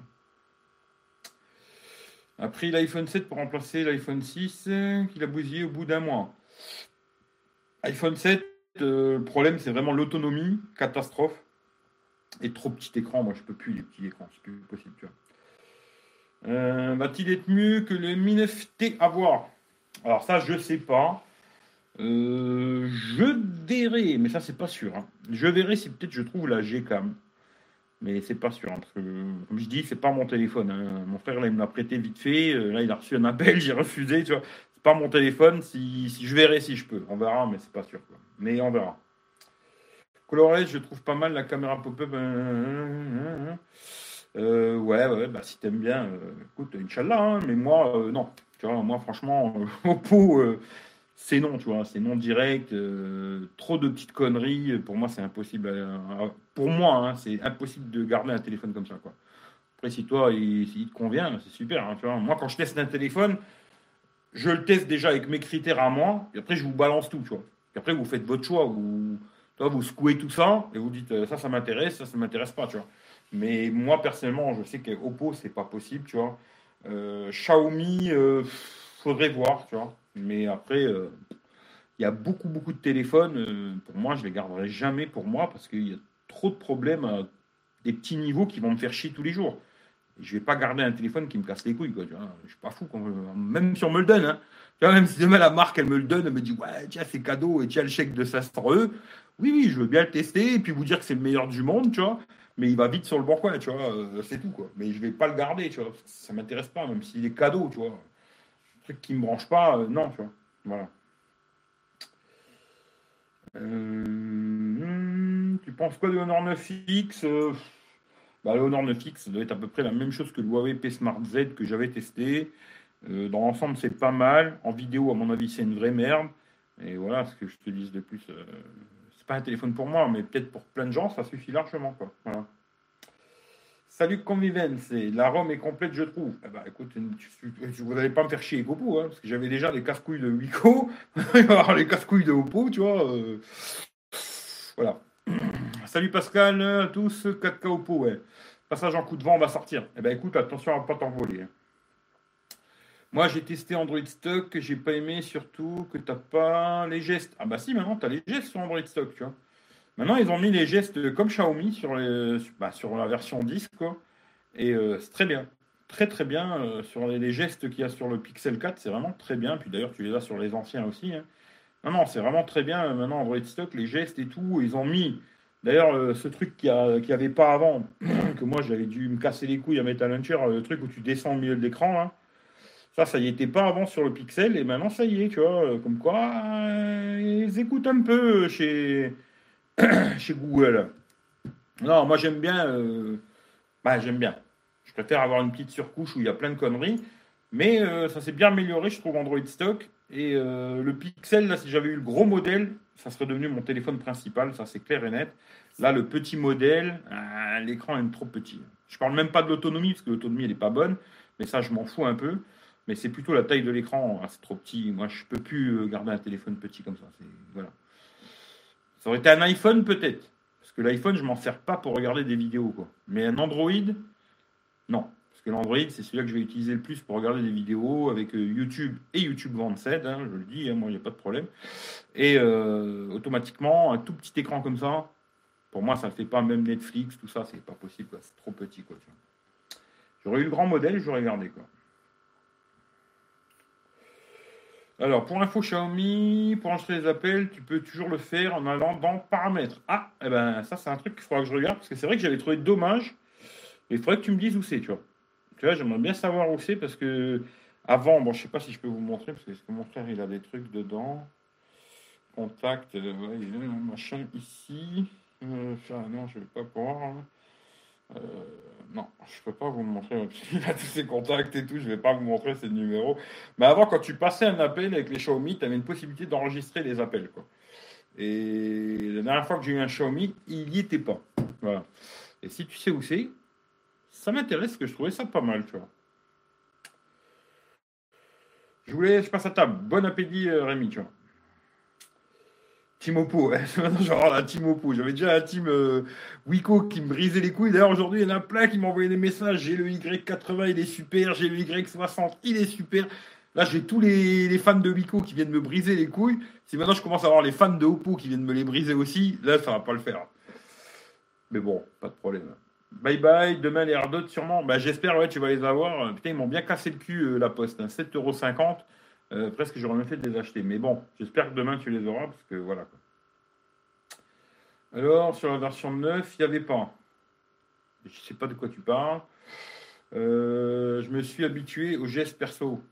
a pris l'iPhone 7 pour remplacer l'iPhone 6 qu'il a bousillé au bout d'un mois. iPhone 7, euh, le problème c'est vraiment l'autonomie, catastrophe. Et trop petit écran, moi je peux plus les petits écrans, c'est plus possible. Tu vois. Euh, va-t-il être mieux que le Mi 9T à voir? Alors ça je sais pas. Euh, je verrai, mais ça c'est pas sûr. Hein. Je verrai si peut-être je trouve la Gcam. Mais c'est pas sûr. Hein, parce que, comme je dis, c'est pas mon téléphone. Hein. Mon frère, là, il me l'a prêté vite fait. Euh, là, il a reçu un appel, j'ai refusé. Tu vois, c'est pas mon téléphone. Si, si, je verrai si je peux. On verra, mais c'est pas sûr. Mais on verra. Colorless, je trouve pas mal la caméra pop-up. Euh, euh, ouais, ouais, bah si t'aimes bien, écoute, Inch'Allah, hein, mais moi, non. Tu vois, moi, franchement, Oppo, c'est non, tu vois, c'est non direct, trop de petites conneries. Pour moi, c'est impossible. pour moi, hein, c'est impossible de garder un téléphone comme ça, quoi. Après, si toi, il, te convient, c'est super. Hein. Moi, quand je teste un téléphone, je le teste déjà avec mes critères à moi, et après, je vous balance tout, tu vois. Et après, vous faites votre choix, vous, toi, vous secouez tout ça, et vous dites, ça, ça m'intéresse, ça, ça m'intéresse pas, tu vois. Mais moi, personnellement, je sais qu'Oppo, c'est pas possible, tu vois. Euh, Xiaomi, euh, faudrait voir, tu vois. Mais après, euh, il y a beaucoup, beaucoup de téléphones. pour moi, je les garderai jamais pour moi parce qu'il y a trop de problèmes à des petits niveaux qui vont me faire chier tous les jours je vais pas garder un téléphone qui me casse les couilles. Quoi, tu. Je suis pas fou, même si on me le donne. Hein. Même si demain la marque, elle me le donne, elle me dit Ouais, tiens, c'est cadeau et tiens le chèque de 500 euros. Oui, oui, je veux bien le tester et puis vous dire que c'est le meilleur du monde, tu vois. Mais il va vite sur le bon coin, tu vois. Euh, c'est tout, quoi. Mais je vais pas le garder, tu vois. ça m'intéresse pas, même s'il est cadeau, tu vois. Qui me branche pas, euh, non, tu vois. Voilà. Euh, tu penses quoi de Honor 9X bah, le Honor 9X, ça doit être à peu près la même chose que le Huawei P Smart Z que j'avais testé. Euh, dans l'ensemble, c'est pas mal. En vidéo, à mon avis, c'est une vraie merde. Et voilà, ce que je te dis de plus, euh, c'est pas un téléphone pour moi, mais peut-être pour plein de gens, ça suffit largement. Quoi. Voilà. Salut Convivence, la ROM est complète, je trouve. Eh ben, écoute, vous n'allez pas me faire chier avec hein, parce que j'avais déjà les casse-couilles de Wiko, les casse-couilles de Oppo, tu vois. Euh, voilà. Salut Pascal à tous, 4K Oppo, ouais. Passage en coup de vent, on va sortir. Eh ben écoute, attention à ne pas t'envoler. Hein. Moi, j'ai testé Android Stock, j'ai pas aimé surtout que tu n'as pas les gestes. Ah bah si, maintenant tu as les gestes sur Android Stock, tu vois. Maintenant, ils ont mis les gestes comme Xiaomi sur, bah, la version 10, quoi. Et euh, c'est très bien. Très très bien euh, sur les, gestes qu'il y a sur le Pixel 4, c'est vraiment très bien. Puis d'ailleurs, tu les as sur les anciens aussi. Hein. Non, non, c'est vraiment très bien. Maintenant, Android Stock, les gestes et tout, ils ont mis. D'ailleurs, euh, ce truc qu'il n'y avait pas avant, que moi j'avais dû me casser les couilles à mettre à Launcher, le truc où tu descends au milieu de l'écran, hein. ça, ça y était pas avant sur le Pixel, et maintenant ça y est, tu vois, comme quoi, ils écoutent un peu chez, chez Google. Non, moi j'aime bien, euh, bah, j'aime bien. Je préfère avoir une petite surcouche où il y a plein de conneries, mais euh, ça s'est bien amélioré, je trouve, Android Stock. Et euh, le Pixel, là, si j'avais eu le gros modèle, ça serait devenu mon téléphone principal, ça c'est clair et net. Là, le petit modèle, euh, l'écran est trop petit. Je parle même pas de l'autonomie, parce que l'autonomie, elle n'est pas bonne, mais ça, je m'en fous un peu. Mais c'est plutôt la taille de l'écran, ah, c'est trop petit. Moi, je peux plus garder un téléphone petit comme ça. Voilà. Ça aurait été un iPhone peut-être, parce que l'iPhone, je m'en sers pas pour regarder des vidéos. Quoi. Mais un Android, non. Parce que l'Android, c'est celui-là que je vais utiliser le plus pour regarder des vidéos avec euh, YouTube et YouTube Vanced, hein, je le dis, hein, moi, il n'y a pas de problème. Et euh, automatiquement, un tout petit écran comme ça, pour moi, ça ne fait pas même Netflix, tout ça, c'est pas possible, c'est trop petit. J'aurais eu le grand modèle, j'aurais gardé. Quoi. Alors, pour info Xiaomi, pour enregistrer les appels, tu peux toujours le faire en allant dans Paramètres. Ah, eh ben ça, c'est un truc qu'il faudra que je regarde, parce que c'est vrai que j'avais trouvé dommage. Mais il faudrait que tu me dises où c'est, tu vois. Tu vois, j'aimerais bien savoir où c'est parce que avant, bon, je sais pas si je peux vous montrer parce que, mon frère il a des trucs dedans. Contact, euh, il y a machin ici. Euh, non, je vais pas pouvoir. Hein. Euh, non, je peux pas vous montrer. Il a tous ses contacts et tout. Je vais pas vous montrer ses numéros. Mais avant, quand tu passais un appel avec les Xiaomi, tu avais une possibilité d'enregistrer les appels. Quoi. Et la dernière fois que j'ai eu un Xiaomi, il n'y était pas. Voilà. Et si tu sais où c'est, ça m'intéresse, que je trouvais ça pas mal, tu vois. Je voulais, je passe à table. Bon appétit, euh, Rémi, tu vois. Timopo, ouais. genre la. J'avais déjà un team euh, Wiko qui me brisait les couilles. D'ailleurs, aujourd'hui, il y en a plein qui m'envoyaient des messages. J'ai le Y80, il est super. J'ai le Y60, il est super. Là, j'ai tous les, fans de Wiko qui viennent me briser les couilles. Si maintenant je commence à avoir les fans de Oppo qui viennent me les briser aussi, là, ça va pas le faire. Mais bon, pas de problème. Bye bye, demain les Ardotes sûrement. Bah, J'espère, ouais, tu vas les avoir. Putain, ils m'ont bien cassé le cul, euh, la poste. Hein. 7,50€. Euh, presque, j'aurais même fait de les acheter. Mais bon, j'espère que demain tu les auras, parce que voilà. Alors, sur la version 9, il n'y avait pas. Je ne sais pas de quoi tu parles. Euh, je me suis habitué aux gestes perso.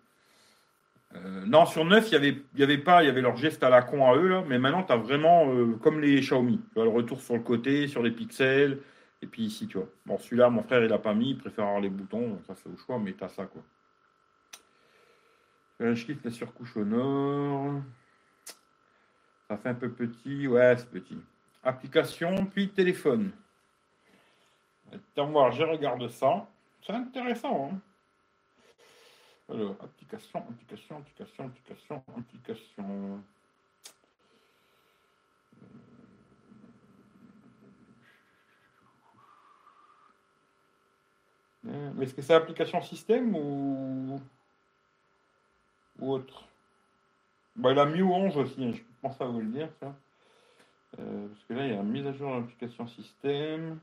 non, sur 9, il n'y avait, y avait pas, il y avait leur geste à la con à eux, là, mais maintenant, tu as vraiment comme les Xiaomi. Tu as le retour sur le côté, sur les pixels, et puis ici, tu vois. Bon, celui-là, mon frère, il n'a pas mis, il préfère avoir les boutons, ça c'est au choix, mais t'as ça, quoi. Je kiffe la surcouche au nord. Ça fait un peu petit. Ouais, c'est petit. Application, puis téléphone. Attends voir, je regarde ça. C'est intéressant. Hein Alors, application, application, application, application, application. Euh, mais est-ce que c'est application système ou, ou autre bah, Il a mis 11 aussi, hein, je pense à vous le dire. Ça. Euh, parce que là, il y a une mise à jour de l'application système.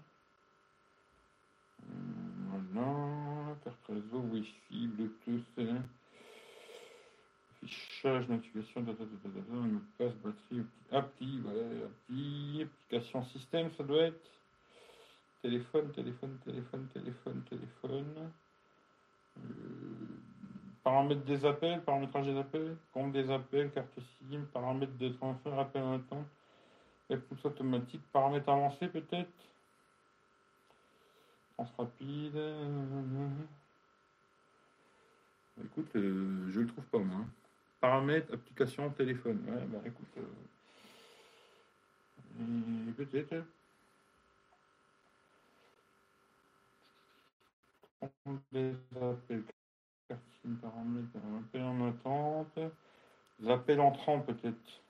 Euh, voilà, carte réseau, Wi-Fi, Bluetooth, hein. affichage, notification, passe, batterie, appli, ouais, appli, application système, ça doit être. Téléphone, téléphone, téléphone, téléphone, téléphone. Euh, paramètres des appels, paramétrage des appels, compte des appels, carte SIM, paramètres de transfert, appel en temps, réponse automatique, paramètres avancés peut-être. Trans rapide. Écoute, euh, je le trouve pas moi. Paramètres, application, téléphone. Ouais, bah écoute. Euh, peut-être. les appels, appels en attente, appels entrants peut-être.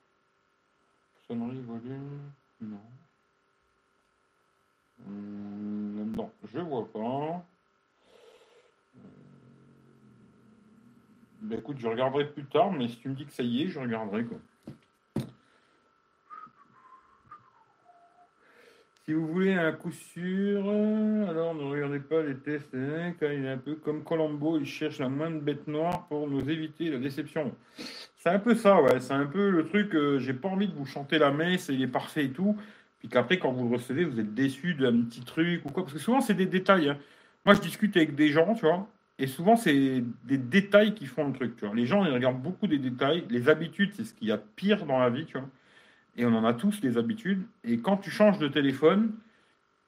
Sonnerie, volume, non. Hum, non, je vois pas. Ben écoute, je regarderai plus tard, mais si tu me dis que ça y est, je regarderai quoi. Si vous voulez un coup sûr, alors ne regardez pas les tests, hein, car il est un peu comme Colombo, il cherche la moindre bête noire pour nous éviter la déception. C'est un peu ça, ouais. C'est un peu le truc, euh, j'ai pas envie de vous chanter la messe, il est parfait et tout, puis qu'après, quand vous recevez, vous êtes déçu d'un petit truc ou quoi. Parce que souvent, c'est des détails. Hein. Moi, je discute avec des gens, tu vois, et souvent, c'est des détails qui font le truc, tu vois. Les gens, ils regardent beaucoup des détails. Les habitudes, c'est ce qu'il y a pire dans la vie, tu vois et on en a tous les habitudes. Et quand tu changes de téléphone,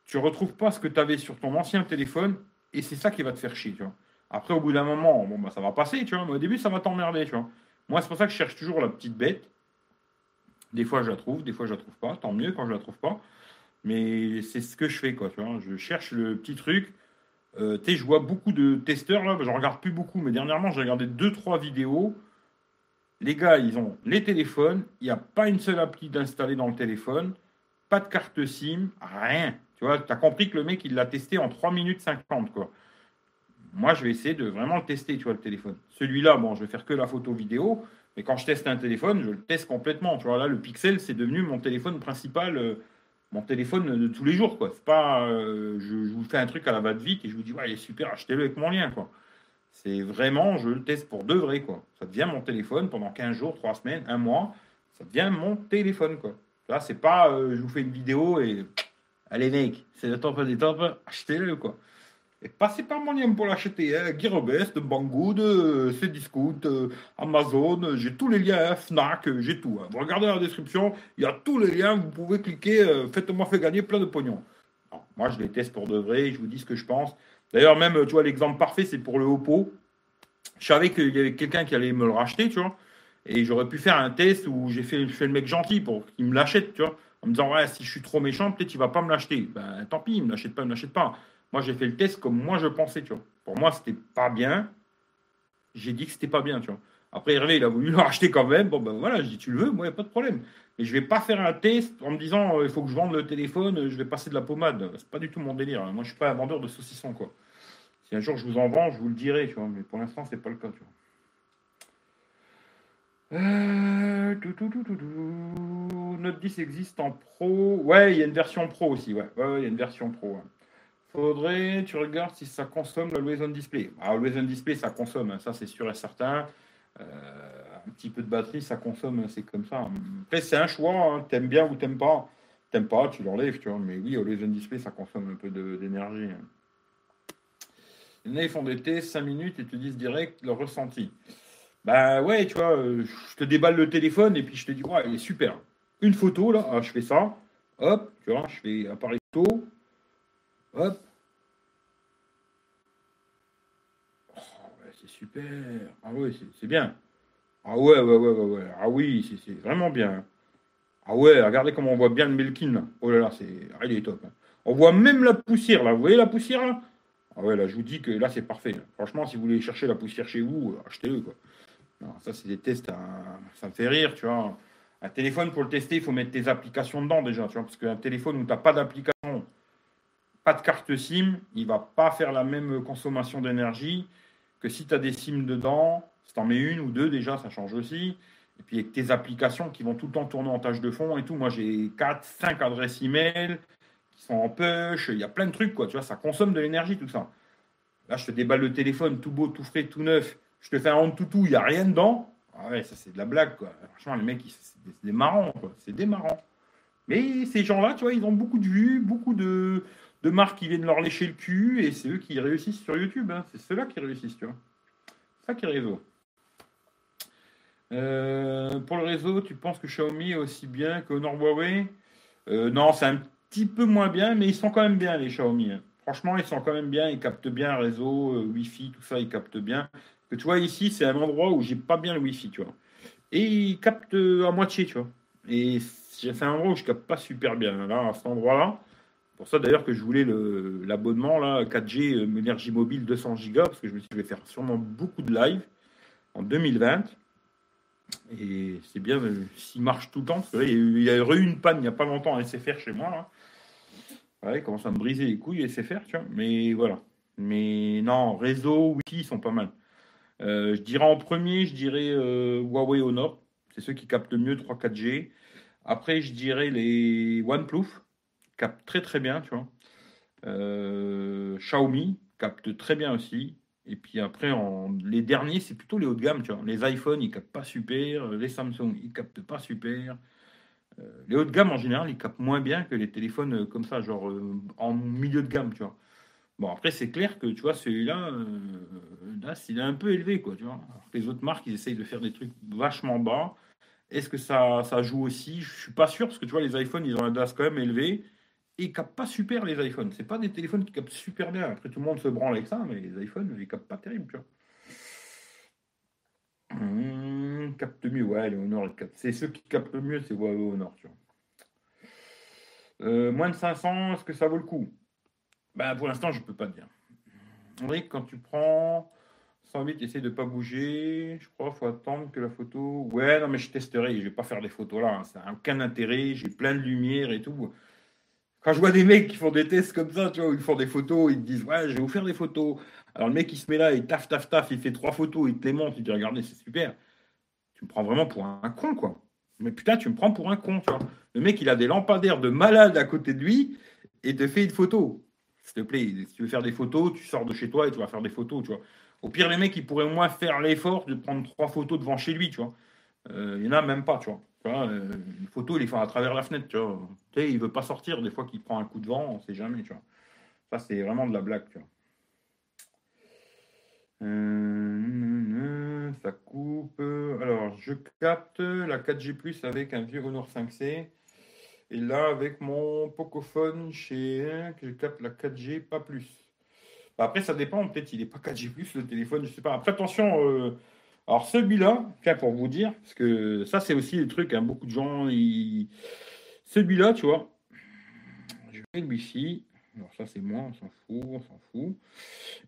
tu retrouves pas ce que tu avais sur ton ancien téléphone, et c'est ça qui va te faire chier, tu vois. Après, au bout d'un moment, bon, bah, ça va passer, tu vois, mais au début, ça va t'emmerder, tu vois. Moi, c'est pour ça que je cherche toujours la petite bête. Des fois, je la trouve, des fois, je la trouve pas. Tant mieux quand je la trouve pas. Mais c'est ce que je fais, quoi, tu vois. Je cherche le petit truc. Euh, tu sais, je vois beaucoup de testeurs, là, je regarde plus beaucoup, mais dernièrement, j'ai regardé deux, trois vidéos les gars, ils ont les téléphones, il n'y a pas une seule appli d'installer dans le téléphone, pas de carte SIM, rien. Tu vois, tu as compris que le mec, il l'a testé en 3 minutes 50, quoi. Moi, je vais essayer de vraiment le tester, tu vois, le téléphone. Celui-là, bon, je vais faire que la photo vidéo, mais quand je teste un téléphone, je le teste complètement. Tu vois, là, le Pixel, c'est devenu mon téléphone principal, euh, mon téléphone de tous les jours, quoi. C'est pas, euh, je, vous fais un truc à la va-vite et je vous dis, ouais, il est super, achetez-le avec mon lien, quoi. C'est vraiment, je le teste pour de vrai, quoi. Ça devient mon téléphone pendant 15 jours, 3 semaines, 1 mois. Ça devient mon téléphone, quoi. Là, c'est pas, euh, je vous fais une vidéo et allez, mec, c'est le temps des temps, achetez-le, quoi. Et passez par mon lien pour l'acheter. Hein. Gearbest, Banggood, euh, Cdiscount, euh, Amazon, j'ai tous les liens, hein. Fnac, j'ai tout. Hein. Vous regardez la description, il y a tous les liens, vous pouvez cliquer, faites-moi faire gagner plein de pognon. moi, je les teste pour de vrai, je vous dis ce que je pense. D'ailleurs, même, tu vois, l'exemple parfait, c'est pour le Oppo. Je savais qu'il y avait quelqu'un qui allait me le racheter, tu vois. Et j'aurais pu faire un test où j'ai fait, le mec gentil pour qu'il me l'achète, tu vois. En me disant, ouais, si je suis trop méchant, peut-être il va pas me l'acheter. Ben, tant pis, il me l'achète pas, il me l'achète pas. Moi, j'ai fait le test comme moi je pensais, tu vois. Pour moi, c'était pas bien. J'ai dit que c'était pas bien, tu vois. Après, Hervé, il a voulu le racheter quand même. Bon, ben voilà, je dis, tu le veux, moi, il n'y a pas de problème. Mais je vais pas faire un test en me disant, euh, il faut que je vende le téléphone, je vais passer de la pommade. C'est pas du tout mon délire. Moi, je suis pas un vendeur de saucissons, quoi. Si un jour je vous en vends, je vous le dirai, tu vois. Mais pour l'instant, c'est pas le cas, tu vois. Euh, Note 10 existe en pro. Ouais, il y a une version pro aussi. Ouais, ouais, il y a une version pro. Faudrait, tu regardes si ça consomme l'Always on Display. Ah, Always on Display, ça consomme, hein, ça c'est sûr et certain. Euh, un petit peu de batterie, ça consomme, c'est comme ça. Après, c'est un choix, hein. t'aimes bien ou t'aimes pas. T'aimes pas, tu l'enlèves, tu vois. Mais oui, Always on Display, ça consomme un peu d'énergie. Ils font des tests 5 minutes et te disent direct leur ressenti. Bah ouais, tu vois, euh, je te déballe le téléphone et puis je te dis, ouais, il est super. Une photo, là, ah, je fais ça, hop, tu vois, je fais appareil photo, hop. Oh, c'est super. Ah ouais, c'est bien. Ah ouais, ouais, ouais, ouais, ouais. Ah oui, c'est vraiment bien. Ah ouais, regardez comment on voit bien le Melkin. Oh là là, c'est... Ah, il est top. Hein. On voit même la poussière là. Vous voyez la poussière là? Ah ouais, là, je vous dis que là, c'est parfait. Franchement, si vous voulez chercher la poussière chez vous, achetez-le. Quoi. ça, c'est des tests. Ça me fait rire, tu vois. Un téléphone, pour le tester, il faut mettre tes applications dedans déjà, tu vois. Parce qu'un téléphone où tu n'as pas d'application, pas de carte SIM, il va pas faire la même consommation d'énergie que si tu as des SIM dedans. Si tu en mets une ou deux, déjà, ça change aussi. Et puis avec tes applications qui vont tout le temps tourner en tâche de fond et tout. Moi, j'ai 4, 5 adresses email qui sont en push. Il y a plein de trucs, quoi. Tu vois, ça consomme de l'énergie, tout ça. Là, je te déballe le téléphone tout beau, tout frais, tout neuf. Je te fais un tout, il n'y a rien dedans. Ah ouais, ça, c'est de la blague, quoi. Franchement, les mecs, c'est des marrants, quoi. C'est des marrants. Mais ces gens-là, tu vois, ils ont beaucoup de vues, beaucoup de, de marques qui viennent leur lécher le cul, et c'est eux qui réussissent sur YouTube. Hein. C'est ceux-là qui réussissent, tu vois. C'est ça qui est réseau. Euh, pour le réseau, tu penses que Xiaomi est aussi bien que Honor Huawei? Euh, Non, c'est un petit peu moins bien, mais ils sont quand même bien, les Xiaomi. Hein. Franchement, ils sont quand même bien, ils captent bien le réseau, euh, Wi-Fi, tout ça, ils captent bien. Que tu vois, ici, c'est un endroit où j'ai pas bien le Wi-Fi, tu vois. Et ils captent à moitié, tu vois. Et c'est un endroit où je capte pas super bien. Là, à cet endroit-là, pour ça d'ailleurs que je voulais l'abonnement là 4G énergie mobile 200 Go parce que je me suis dit je vais faire sûrement beaucoup de live en 2020 et c'est bien euh, s'il marche tout le temps, il y a eu une panne il n'y a pas longtemps à SFR chez moi. Ouais, il commence à me briser les couilles SFR, tu vois. Mais voilà. Mais non, réseau, Wi-Fi, ils sont pas mal. Euh, je dirais en premier, je dirais euh, Huawei Honor. C'est ceux qui captent mieux 3-4G. Après, je dirais les OnePlus, captent très très bien, tu vois. Xiaomi capte très bien aussi. Et puis après, les derniers, c'est plutôt les hauts de gamme. Tu vois. Les iPhones, ils captent pas super. Les Samsung, ils captent pas super. Euh, les hauts de gamme, en général, ils captent moins bien que les téléphones euh, comme ça, genre euh, en milieu de gamme, tu vois. Bon, après, c'est clair que, tu vois, celui-là, là, il est un peu élevé, quoi, tu vois. les autres marques, ils essayent de faire des trucs vachement bas. Est-ce que ça, ça joue aussi? Je suis pas sûr, parce que, tu vois, les iPhones, ils ont un DAS quand même élevé ils captent pas super les iPhones. C'est pas des téléphones qui captent super bien. Après, tout le monde se branle avec ça, mais les iPhones, ils captent pas terrible, tu vois. Mmh, capte mieux, ouais, les Honor, c'est ceux qui captent le mieux, c'est Huawei Honor, tu vois. Euh, moins de 500, est-ce que ça vaut le coup? Ben, Pour l'instant, je peux pas dire. Oui, quand tu prends 108, essaye de pas bouger. Je crois qu'il faut attendre que la photo. Ouais, non, mais je testerai. Je vais pas faire des photos là. Hein. Ça n'a aucun intérêt. J'ai plein de lumière et tout. Quand je vois des mecs qui font des tests comme ça, tu vois, ils font des photos, ils te disent Ouais, je vais vous faire des photos. Alors le mec, il se met là, il taf, taf, taf, il fait trois photos, il te les il dit Regardez, c'est super. Tu me prends vraiment pour un con, quoi. Mais putain, tu me prends pour un con, tu vois. Le mec, il a des lampadaires de malade à côté de lui et te fait une photo. S'il te plaît, si tu veux faire des photos, tu sors de chez toi et tu vas faire des photos, tu vois. Au pire, les mecs, ils pourraient au moins faire l'effort de prendre trois photos devant chez lui, tu vois. Euh, il n'y en a même pas, tu vois. Euh, une photo, il est fait à travers la fenêtre, tu vois. Sais, il veut pas sortir, des fois qu'il prend un coup de vent, on sait jamais, tu vois. Ça, c'est vraiment de la blague. Euh, ça coupe. Alors, je capte la 4G+, avec un vieux Honor 5C. Et là, avec mon Pocophone chez que je capte la 4G, pas plus. Bah, après, ça dépend. Peut-être il n'est pas 4G+, le téléphone, je sais pas. Après, attention, euh, alors celui-là, pour vous dire, parce que ça c'est aussi le truc, hein, beaucoup de gens, ils... celui-là, tu vois, je le Wi-Fi, alors ça c'est moi, on s'en fout, on s'en fout.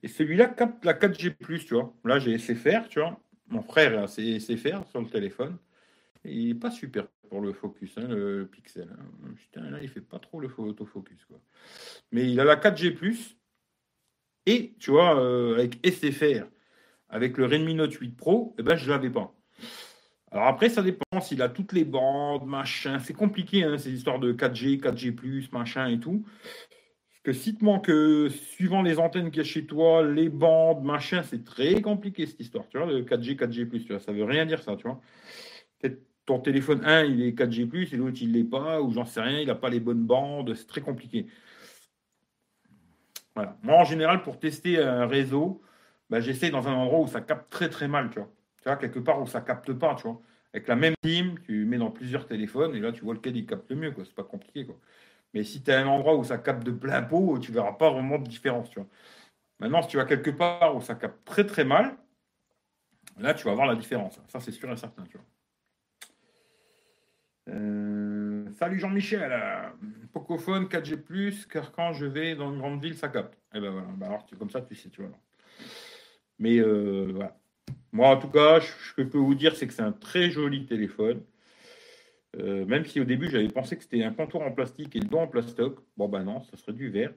Et celui-là capte la 4G+, tu vois. Là j'ai SFR, tu vois. Mon frère c'est SFR sur le téléphone. il n'est pas super pour le focus, hein, le, pixel. Hein. Putain, là il fait pas trop le autofocus, quoi. Mais il a la 4G+, et tu vois, euh, avec SFR, avec le Redmi Note 8 Pro, eh ben, je ne l'avais pas. Alors après, ça dépend s'il a toutes les bandes, machin. C'est compliqué, hein, ces histoires de 4G, 4G, machin et tout. Parce que si te manque, euh, suivant les antennes qu'il y a chez toi, les bandes, machin, c'est très compliqué cette histoire, tu vois, le 4G, 4G, tu vois, ça veut rien dire ça, tu vois. Peut-être ton téléphone, un, il est 4G, et l'autre, il ne l'est pas, ou j'en sais rien, il n'a pas les bonnes bandes, c'est très compliqué. Moi, en général, pour tester un réseau, bah, j'essaie dans un endroit où ça capte très très mal, tu vois. Tu vois, quelque part où ça capte pas, tu vois. Avec la même team, tu mets dans plusieurs téléphones et là, tu vois lequel il capte le mieux, quoi. C'est pas compliqué, quoi. Mais si tu as un endroit où ça capte de plein pot, tu verras pas vraiment de différence, tu vois. Maintenant, si tu vas quelque part où ça capte très très mal, là, tu vas voir la différence. Ça, c'est sûr et certain, tu vois. Euh... salut Jean-Michel, Pocophone 4G+, car quand je vais dans une grande ville, ça capte. Et eh ben voilà, bah alors comme ça, tu sais, tu vois. Mais euh, voilà. Moi, en tout cas, ce que je peux vous dire, c'est que c'est un très joli téléphone. Euh, même si au début, j'avais pensé que c'était un contour en plastique et le dos en plastoc. Bon, ben non, ça serait du verre.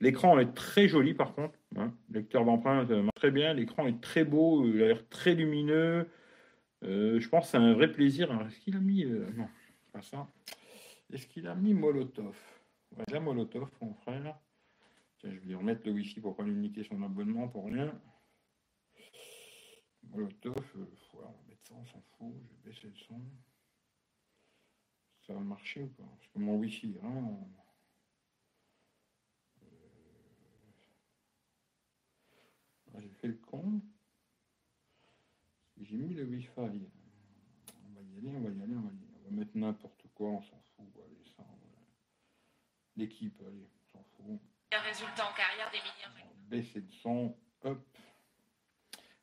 L'écran est très joli, par contre. Hein. Lecteur d'empreinte, très bien. L'écran est très beau, il a l'air très lumineux. Euh, je pense que c'est un vrai plaisir. Est-ce qu'il a mis. non, pas ça. Est-ce qu'il a mis Molotov? Voilà Molotov, mon frère. Tiens, je vais lui remettre le Wi-Fi pour pas lui niquer son abonnement pour rien. Molotov, euh, on va mettre ça, on s'en fout. Je vais baisser le son. Ça va marcher ou pas? Parce que mon Wi-Fi vraiment. Euh, j'ai fait le con. J'ai mis le Wi-Fi. On va y aller, on va y aller, on va y aller. On va mettre n'importe quoi, on s'en fout. Allez, ça, L'équipe, allez, on s'en fout. Résultat en carrière des millions. Baisser le son, hop.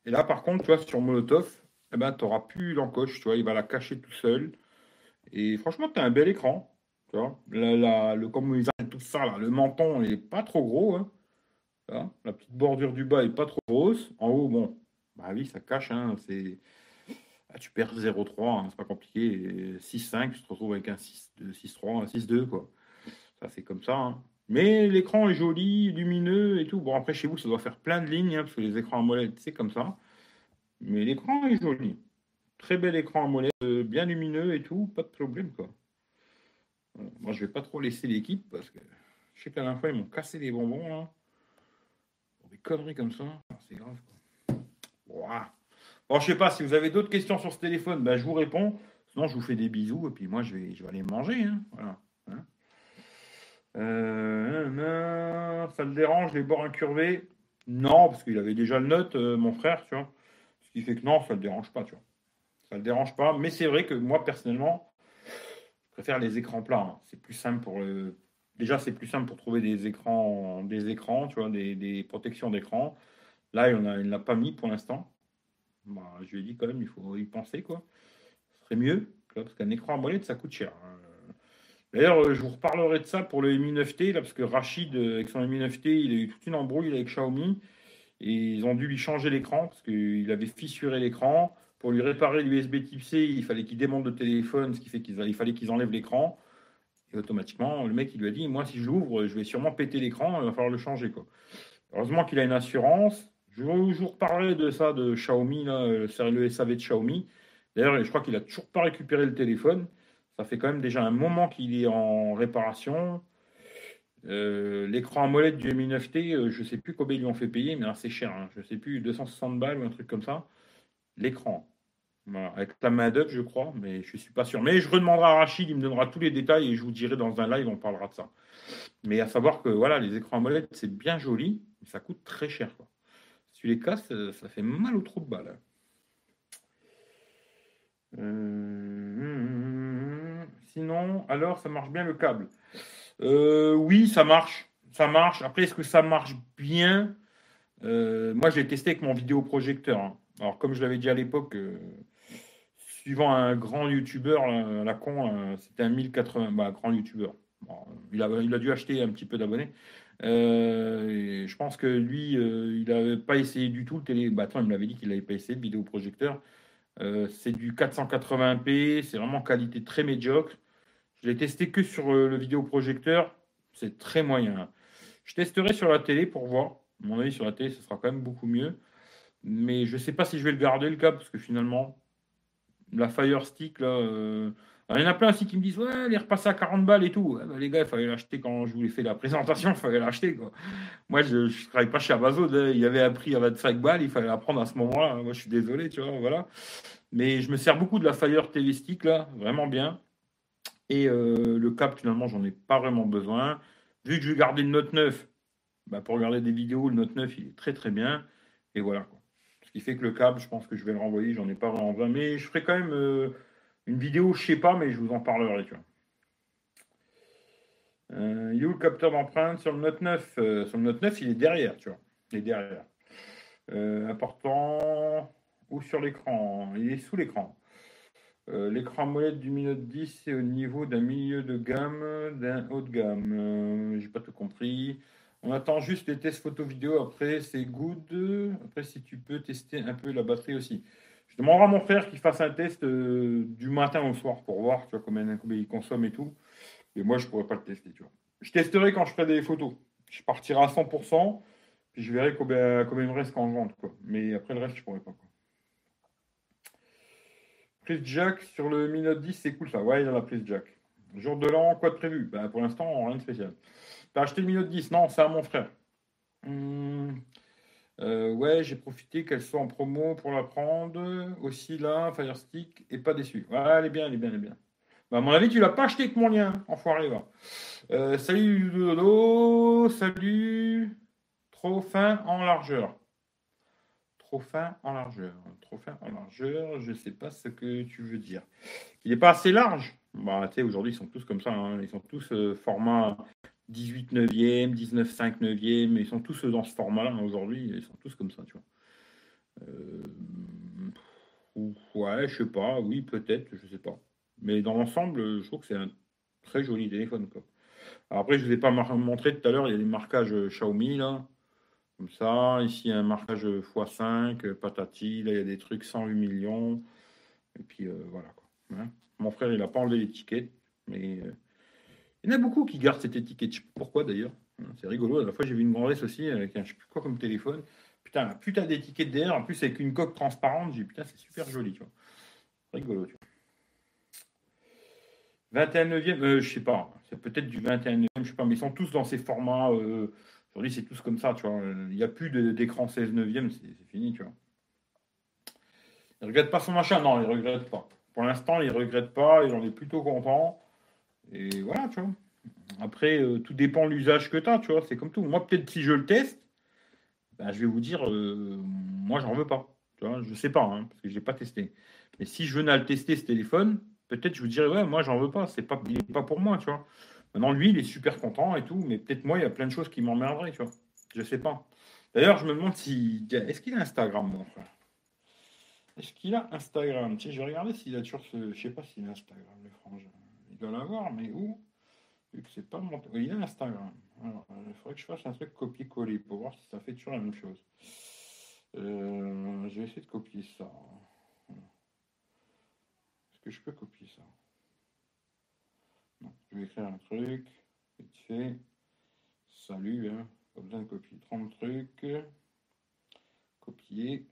Et là, par contre, tu vois, sur Molotov, eh ben, tu n'auras plus l'encoche, tu vois, il va la cacher tout seul. Et franchement, tu as un bel écran. Tu vois, le, comme ils tout ça, là, le menton, n'est pas trop gros. Hein. la petite bordure du bas est pas trop grosse. En haut, bon, bah oui, ça cache. Hein, c'est... Ah, tu perds 0,3, hein, c'est pas compliqué. 6,5, tu te retrouves avec un 6,3, un 6,2, quoi. Ça, c'est comme ça. Hein. Mais l'écran est joli, lumineux et tout. Bon, après, chez vous, ça doit faire plein de lignes, hein, parce que les écrans AMOLED, c'est comme ça. Mais l'écran est joli. Très bel écran AMOLED, euh, bien lumineux et tout, pas de problème, quoi. Moi, je vais pas trop laisser l'équipe, parce que je sais qu'à la fois, ils m'ont cassé les bonbons, là. Pour des conneries comme ça, c'est grave, quoi. Bon, je sais pas, si vous avez d'autres questions sur ce téléphone, ben, je vous réponds. Sinon, je vous fais des bisous, et puis moi, je vais, je vais aller manger, hein. Voilà. Euh, ça le dérange, les bords incurvés? Non, parce qu'il avait déjà le note, euh, mon frère, tu vois. Ce qui fait que non, ça le dérange pas, tu vois. Ça le dérange pas. Mais c'est vrai que moi, personnellement, je préfère les écrans plats. Hein. C'est plus simple pour le. Déjà, c'est plus simple pour trouver des écrans, des écrans, tu vois, des, protections d'écran. Là, il ne l'a pas mis pour l'instant. Bah, je lui ai dit quand même, il faut y penser, quoi. Ce serait mieux, parce qu'un écran à molette, ça coûte cher. Hein. D'ailleurs, euh, je vous reparlerai de ça pour le Mi 9T, là, parce que Rachid, euh, avec son Mi 9T, il a eu toute une embrouille avec Xiaomi. Et ils ont dû lui changer l'écran, parce qu'il avait fissuré l'écran. Pour lui réparer l'USB type C, il fallait qu'il démonte le téléphone, ce qui fait qu'il fallait qu'ils enlèvent l'écran. Et automatiquement, le mec, il lui a dit Moi, si je l'ouvre, je vais sûrement péter l'écran, il va falloir le changer. Quoi. Heureusement qu'il a une assurance. Je vous reparlerai de ça de Xiaomi, là, le SAV de Xiaomi. D'ailleurs, je crois qu'il n'a toujours pas récupéré le téléphone. Ça fait quand même déjà un moment qu'il est en réparation. Euh, l'écran AMOLED du Mi 9T, euh, je ne sais plus combien ils lui ont fait payer, mais c'est cher. Hein. Je ne sais plus, 260 balles ou un truc comme ça. L'écran. avec la main d'œuvre, je crois, mais je ne suis pas sûr. Mais je redemanderai à Rachid, il me donnera tous les détails et je vous dirai dans un live, on parlera de ça. Mais à savoir que voilà, les écrans AMOLED, c'est bien joli, mais ça coûte très cher. Si tu les casses, ça fait mal au trou de balle. Euh... Sinon, alors, ça marche bien le câble. Euh, oui, ça marche. Ça marche. Après, est-ce que ça marche bien? Euh, Moi, je l'ai testé avec mon vidéoprojecteur. Hein. Alors, comme je l'avais dit à l'époque, euh, suivant un grand youtubeur, la, con, c'était un 1080. Bah, grand youtubeur. il, a, il a dû acheter un petit peu d'abonnés. je pense que lui, il n'avait pas essayé du tout le télé. Bah, attends, il m'avait dit qu'il n'avait pas essayé le vidéoprojecteur. c'est du 480p, c'est vraiment qualité très médiocre. Je l'ai testé que sur euh, le vidéoprojecteur. C'est très moyen. Je testerai sur la télé pour voir. Mon avis, sur la télé, ce sera quand même beaucoup mieux. Mais je ne sais pas si je vais le garder le câble, parce que finalement, la Fire Stick, là. Euh, il y en a plein aussi qui me disent Ouais, elle est repassée à 40 balles et tout. Bah, les gars, il fallait l'acheter quand je vous ai fait la présentation, il fallait l'acheter. Moi, je ne travaille pas chez Amazon. Hein. Il y avait un prix à 25 balles, il fallait la prendre à ce moment-là. Moi, je suis désolé, tu vois, voilà. Mais je me sers beaucoup de la Fire TV Stick, là, vraiment bien. Et euh, le câble, finalement, j'en ai pas vraiment besoin. Vu que je vais garder le Note 9, bah, pour regarder des vidéos, le Note 9, il est très très bien. Et voilà. Ce qui fait que le câble, je pense que je vais le renvoyer, j'en ai pas vraiment besoin. Mais je ferai quand même euh, une vidéo, je sais pas, mais je vous en parlerai. Tu vois. Euh, le capteur d'empreinte sur le Note 9 Sur le Note 9, il est derrière, tu vois. Il est derrière. important. Ou sur l'écran Il est sous l'écran. Euh, l'écran molette du Mi Note 10 c'est au niveau d'un milieu de gamme, d'un haut de gamme. Euh, j'ai pas tout compris. On attend juste les tests photo vidéo. Après, c'est good. Après, si tu peux tester un peu la batterie aussi. Je demanderai à mon frère qu'il fasse un test euh, du matin au soir pour voir tu vois, combien, il consomme et tout. Et moi, je pourrais pas le tester. Je testerai quand je ferai des photos. Je partirai à 100%, puis je verrai combien, il me reste quand je rentre. Mais après, le reste, je pourrais pas. Prise jack sur le Mi Note 10, c'est cool ça. Ouais, il y a la prise jack. Jour de l'an, quoi de prévu? Bah, Pour l'instant, rien de spécial. T'as acheté le Mi Note 10 Non, c'est à mon frère. Hmm. Euh, ouais, j'ai profité qu'elle soit en promo pour la prendre. Aussi là, Fire Stick, et pas déçu. Ouais, elle est bien, elle est bien, elle est bien. Bah, à mon avis, tu l'as pas acheté avec mon lien, enfoiré, va. Euh, salut Dodo, salut. Trop fin en largeur. Trop fin en largeur. Trop fin en largeur, je sais pas ce que tu veux dire. Il n'est pas assez large bah, aujourd'hui, ils sont tous comme ça. Hein. Ils sont tous euh, format 18 neuvième, 19 5 neuvième. Ils sont tous dans ce format-là hein, aujourd'hui. Ils sont tous comme ça, tu vois. Euh, ouais, je sais pas. Oui, peut-être, je sais pas. Mais dans l'ensemble, je trouve que c'est un très joli téléphone. Après, je ne vous ai pas montré tout à l'heure, il y a des marquages Xiaomi là. Comme ça, ici un marquage x5, patati, là il y a des trucs 108 millions. Et puis euh, voilà quoi. Hein. Mon frère, il n'a pas enlevé l'étiquette, mais euh, il y en a beaucoup qui gardent cette étiquette. Je sais pas pourquoi d'ailleurs. Hein, c'est rigolo. La fois, j'ai vu une grandesse aussi avec un je sais plus quoi comme téléphone. Putain, putain d'étiquette derrière, en plus avec une coque transparente. J'ai putain, c'est super joli, tu vois. Rigolo, tu vois. 21 neuvième, euh, je sais pas. C'est peut-être du 21 neuvième, je sais pas, mais ils sont tous dans ces formats. Euh, aujourd'hui, c'est tous comme ça, tu vois. Il n'y a plus d'écran 16 neuvième, c'est fini, tu vois. Il regrette pas son machin, non, il regrette pas. Pour l'instant, il ne regrette pas et j'en ai plutôt content. Et voilà, tu vois. Après, euh, tout dépend de l'usage que tu as, tu vois. C'est comme tout. Moi, peut-être si je le teste, ben, je vais vous dire, euh, moi, j'en veux pas. Tu vois, je sais pas, hein, parce que je n'ai pas testé. Mais si je venais à le tester, ce téléphone, peut-être je vous dirais, ouais, moi, j'en veux pas. C'est pas, il n'est pas pour moi, tu vois. Maintenant, lui, il est super content et tout, mais peut-être moi, il y a plein de choses qui m'emmerderaient, tu vois. Je sais pas. D'ailleurs, je me demande si. Est-ce qu'il a Instagram, mon frère? Est-ce qu'il a Instagram? Je vais regarder s'il a toujours ce. Je sais pas s'il a Instagram, le frangin. Il doit l'avoir, mais où? Vu que c'est pas mon. il a Instagram. Alors, il faudrait que je fasse un truc copier-coller pour voir si ça fait toujours la même chose. Euh, je vais essayer de copier ça. Est-ce que je peux copier ça? Je vais écrire un truc. Vite fait. Salut, hein. Pas de copier 30 trucs. Copier.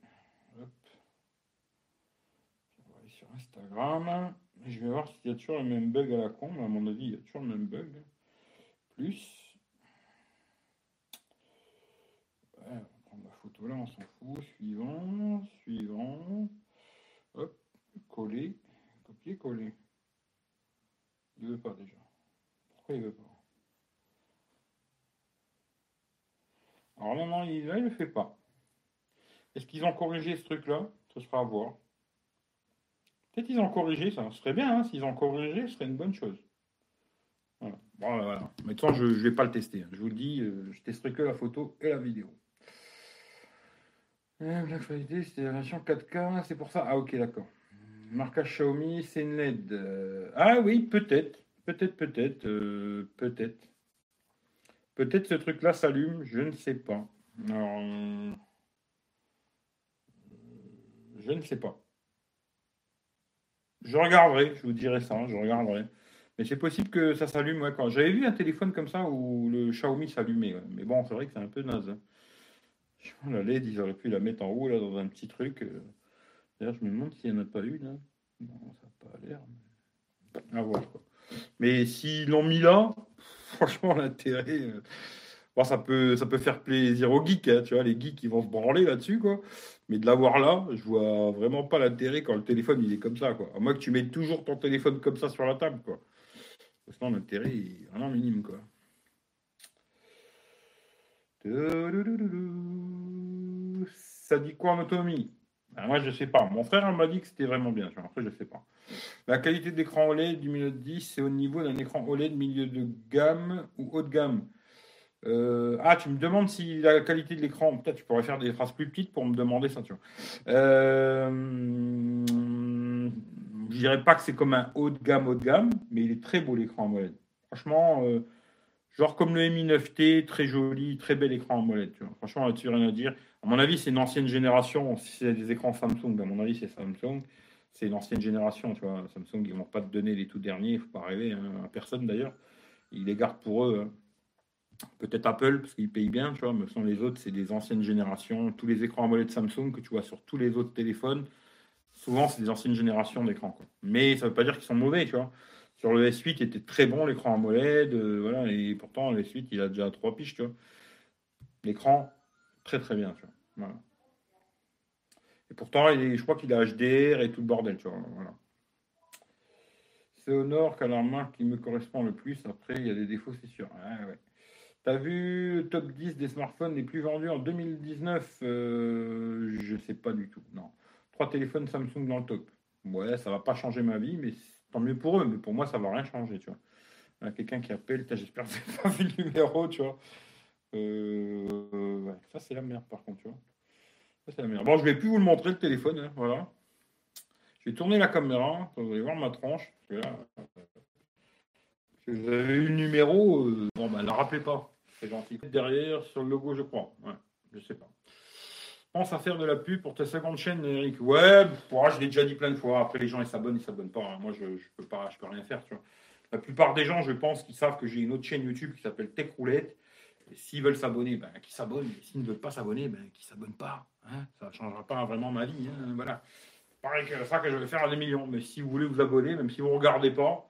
Instagram. Je vais voir s'il y a toujours le même bug à la con, à mon avis, il y a toujours le même bug. Plus. on va prendre la photo là, on s'en fout. Suivant, suivant. Hop, coller, copier, coller. Il veut pas déjà. Pourquoi il veut pas Alors non, non, il, il le fait pas. Est-ce qu'ils ont corrigé ce truc-là? Ce sera à voir. Peut-être qu'ils ont corrigé, ça serait bien, hein, s'ils ont corrigé, ce serait une bonne chose. Bon, voilà. Maintenant, je ne vais pas le tester. Hein. Je vous le dis, euh, je testerai que la photo et la vidéo. Euh, Black Friday, c'était la version 4K, c'est pour ça. Ah, ok, d'accord. Marquage Xiaomi, c'est une LED. Euh, ah oui, peut-être. Peut-être, peut-être. peut-être. Peut-être ce truc-là s'allume, je ne sais pas. Alors, je ne sais pas. Je regarderai, je vous dirai ça, je regarderai. Mais c'est possible que ça s'allume. Quand j'avais vu un téléphone comme ça où le Xiaomi s'allumait. Mais bon, c'est vrai que c'est un peu naze. Hein. La LED, ils auraient pu la mettre en haut là dans un petit truc. Euh. D'ailleurs, je me demande s'il n'y en a pas une. Hein. Non, ça n'a pas l'air. Mais... À. Quoi. Mais s'ils l'ont mis là, franchement, l'intérêt. Euh, bon, ça peut, ça peut faire plaisir aux geeks, hein, tu vois, les geeks qui vont se branler là-dessus, quoi. Mais de l'avoir là, je vois vraiment pas l'intérêt quand le téléphone il est comme ça, quoi. À moins que tu mettes toujours ton téléphone comme ça sur la table, quoi. Sinon, l'intérêt est vraiment minime, quoi. Ça dit quoi en autonomie? Ben, Moi, je sais pas. Mon frère m'a dit que c'était vraiment bien. Après, je sais pas. La qualité d'écran OLED du milieu 10, c'est au niveau d'un écran OLED milieu de gamme ou haut de gamme. Euh, ah, tu me demandes si la qualité de l'écran, peut-être tu pourrais faire des phrases plus petites pour me demander ça, tu vois. Euh, je dirais pas que c'est comme un haut de gamme, haut de gamme, mais il est très beau l'écran AMOLED. Franchement, euh, genre comme le Mi 9T, très joli, très bel écran AMOLED. Tu vois. Franchement, là-dessus, rien à dire. À mon avis, c'est une ancienne génération. Si c'est des écrans Samsung, à mon avis, c'est Samsung. C'est une ancienne génération, tu vois. Samsung, ils vont pas te donner les tout derniers, il faut pas rêver, hein, à personne d'ailleurs. Ils les gardent pour eux. Hein. Peut-être Apple, parce qu'ils payent bien, tu vois, mais les autres, c'est des anciennes générations. Tous les écrans AMOLED Samsung que tu vois sur tous les autres téléphones, souvent, c'est des anciennes générations d'écrans. Mais ça ne veut pas dire qu'ils sont mauvais, tu vois. Sur le S8, il était très bon, l'écran AMOLED, euh, voilà, et pourtant, le S8, il a déjà trois piches, tu vois. L'écran, très très bien, tu vois. Et pourtant, je crois qu'il a HDR et tout le bordel, tu vois. Voilà. C'est Honor qui a la marque qui me correspond le plus. Après, il y a des défauts, c'est sûr. T'as vu top 10 des smartphones les plus vendus en 2019 euh, Je sais pas du tout. Non. Trois téléphones Samsung dans le top. Ouais, ça va pas changer ma vie, mais tant mieux pour eux. Mais pour moi, ça va rien changer, tu vois. Quelqu'un qui appelle, j'espère que c'est pas vu le numéro, tu vois. Euh, ça, c'est la merde, par contre, tu vois. Ça, c'est la merde. Bon, je vais plus vous le montrer, le téléphone, hein, voilà. Je vais tourner la caméra, vous allez voir ma tranche. Que là, vous avez eu le numéro, euh, bon, ben, ne la rappelez pas. C'est gentil. Derrière, sur le logo, je crois. Ouais, je sais pas. Pense à faire de la pub pour ta seconde chaîne, Eric. Ouais, je l'ai déjà dit plein de fois. Après, les gens, ils s'abonnent, ils s'abonnent pas. Moi, je, je peux pas, je peux rien faire. La plupart des gens, je pense, qu'ils savent que j'ai une autre chaîne YouTube qui s'appelle Tech Roulette. S'ils veulent s'abonner, ben, qu'ils s'abonnent. S'ils ne veulent pas s'abonner, ben, qu'ils s'abonnent pas. Hein. ça ne changera pas vraiment ma vie. Hein. Voilà. Pareil que ça que je vais faire à des millions. Mais si vous voulez vous abonner, même si vous ne regardez pas,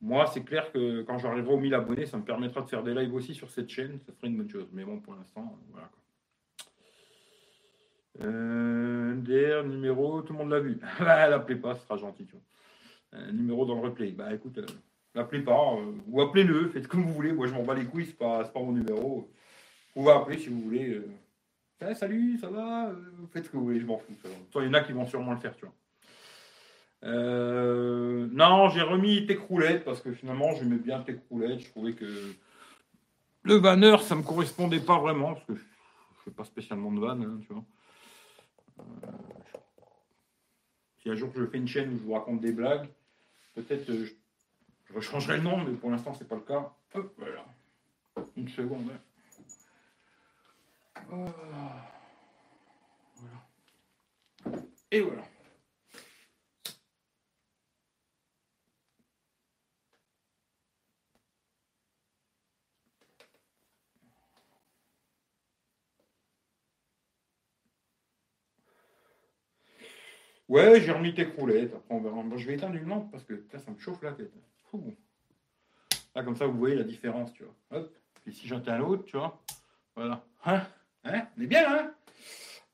moi, c'est clair que quand j'arriverai aux 1000 abonnés, ça me permettra de faire des lives aussi sur cette chaîne. Ça serait une bonne chose. Mais bon, pour l'instant, voilà. Euh, DR, numéro, tout le monde l'a vu. bah, l'appelez pas, ce sera gentil. Tu numéro dans le replay. Bah écoute, euh, l'appelez pas. Euh, ou appelez-le, faites comme vous voulez. Moi, je m'en bats les couilles, c'est pas, pas mon numéro. Vous pouvez appeler si vous voulez. Eh, salut, ça va Faites ce que vous voulez, je m'en fous. Il y en a qui vont sûrement le faire, tu vois. Euh, non, j'ai remis Techroulette parce que finalement, j'aimais bien Techroulette. Je trouvais que le vanneur, ça me correspondait pas vraiment parce que je ne fais pas spécialement de vanne, hein, tu vois. Euh, si un jour je fais une chaîne où je vous raconte des blagues, peut-être euh, je, changerai le nom, mais pour l'instant, c'est pas le cas. Hop, voilà. Une seconde. Hein. Voilà. Et voilà. Ouais, j'ai remis tes roulettes. Après, on verra. je vais éteindre une lampe parce que ça me chauffe la tête. Là, comme ça, vous voyez la différence, tu vois. Hop. Puis si j'éteins l'autre, tu vois. Voilà. Hein? Hein? On est bien, hein?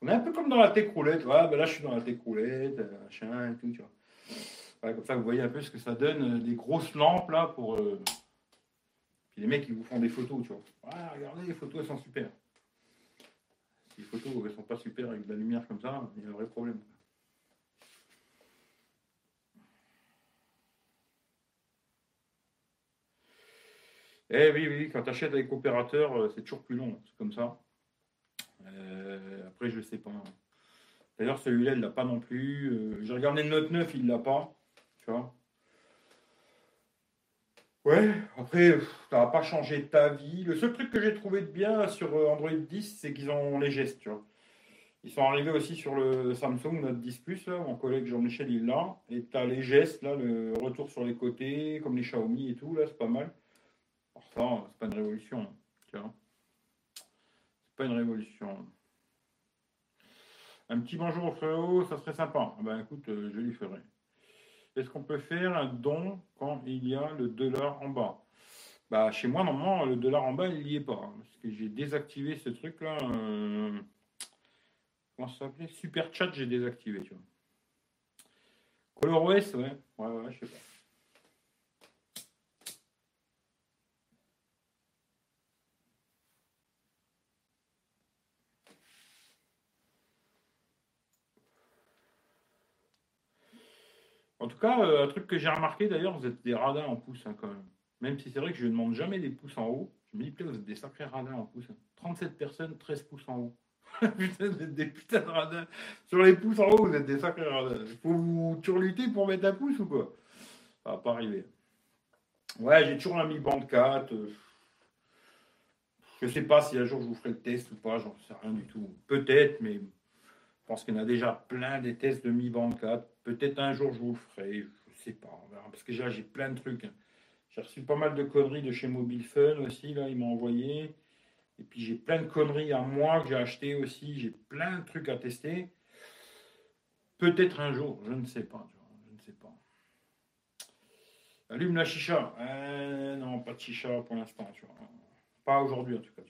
On est un peu comme dans la tech roulette. Voilà, ben là, je suis dans la tech roulette, euh, machin et tout, tu vois. comme ça, vous voyez un peu ce que ça donne. Euh, des grosses lampes, là, pour. Euh, puis les mecs, ils vous font des photos, tu vois. Voilà, regardez, les photos, elles sont super. Si les photos, elles sont pas super avec de la lumière comme ça, il y a un vrai problème. Eh oui, oui, quand tu achètes avec opérateur, euh, c'est toujours plus long, c'est comme ça. Euh, après, je ne sais pas. D'ailleurs, celui-là, il ne l'a pas non plus. Euh, j'ai regardé le Note 9, il ne l'a pas. Tu vois Ouais, après, ça va pas changer ta vie. Le seul truc que j'ai trouvé de bien sur Android 10, c'est qu'ils ont les gestes, tu vois. Ils sont arrivés aussi sur le Samsung Note 10 Plus, là, mon collègue Jean-Michel, il l'a. Et tu as les gestes, là, le retour sur les côtés, comme les Xiaomi et tout, là, c'est pas mal c'est pas une révolution. C'est pas une révolution. Un petit bonjour au frérot, ça serait sympa. Ah ben écoute, euh, je lui ferai. Est-ce qu'on peut faire un don quand il y a le dollar en bas? Bah chez moi normalement le dollar en bas il n'y est pas. Hein, parce que j'ai désactivé ce truc là. Euh, comment ça s'appelait? Super chat j'ai désactivé, tu vois. ColorOS, ouais. Ouais, ouais, je sais pas. En tout cas, euh, un truc que j'ai remarqué d'ailleurs, vous êtes des radins en pouce hein, quand même. Même si c'est vrai que je ne demande jamais des pouces en haut. Je me dis, vous êtes des sacrés radins en pouce. 37 personnes, 13 pouces en haut. putain, vous êtes des putains de radins. Sur les pouces en haut, vous êtes des sacrés radins. Faut vous turluter pour mettre un pouce ou quoi? Ça va pas arriver. Ouais, j'ai toujours un Mi Band 4. Je Je sais pas si un jour je vous ferai le test ou pas, j'en sais rien du tout. Peut-être, mais je pense qu'il y en a déjà plein des tests de Mi Band 4. Peut-être un jour je vous le ferai, je sais pas. Parce que j'ai plein de trucs. Hein. J'ai reçu pas mal de conneries de chez Mobile Fun aussi, là, ils m'ont envoyé. Et puis j'ai plein de conneries à moi que j'ai acheté aussi. J'ai plein de trucs à tester. Peut-être un jour, je ne sais pas. je ne sais pas. Allume la chicha. Euh, non, pas de chicha pour l'instant. Pas aujourd'hui en tout cas.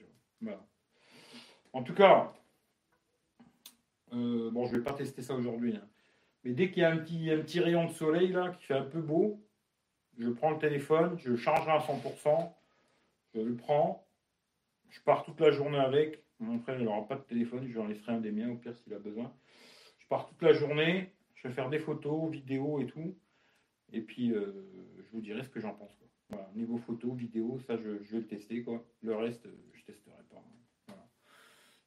En tout cas, euh, bon, je vais pas tester ça aujourd'hui. Hein. Mais dès qu'il y a un petit, rayon de soleil là qui fait un peu beau, je prends le téléphone, je charge à 100%, je le prends, je pars toute la journée avec. Mon frère, il n'aura pas de téléphone, je lui en laisserai un des miens au pire s'il a besoin. Je pars toute la journée, je vais faire des photos, vidéos et tout. Et puis, euh, je vous dirai ce que j'en pense. Voilà, niveau photo, vidéo, ça, je, vais le tester. Quoi. Le reste, je testerai pas.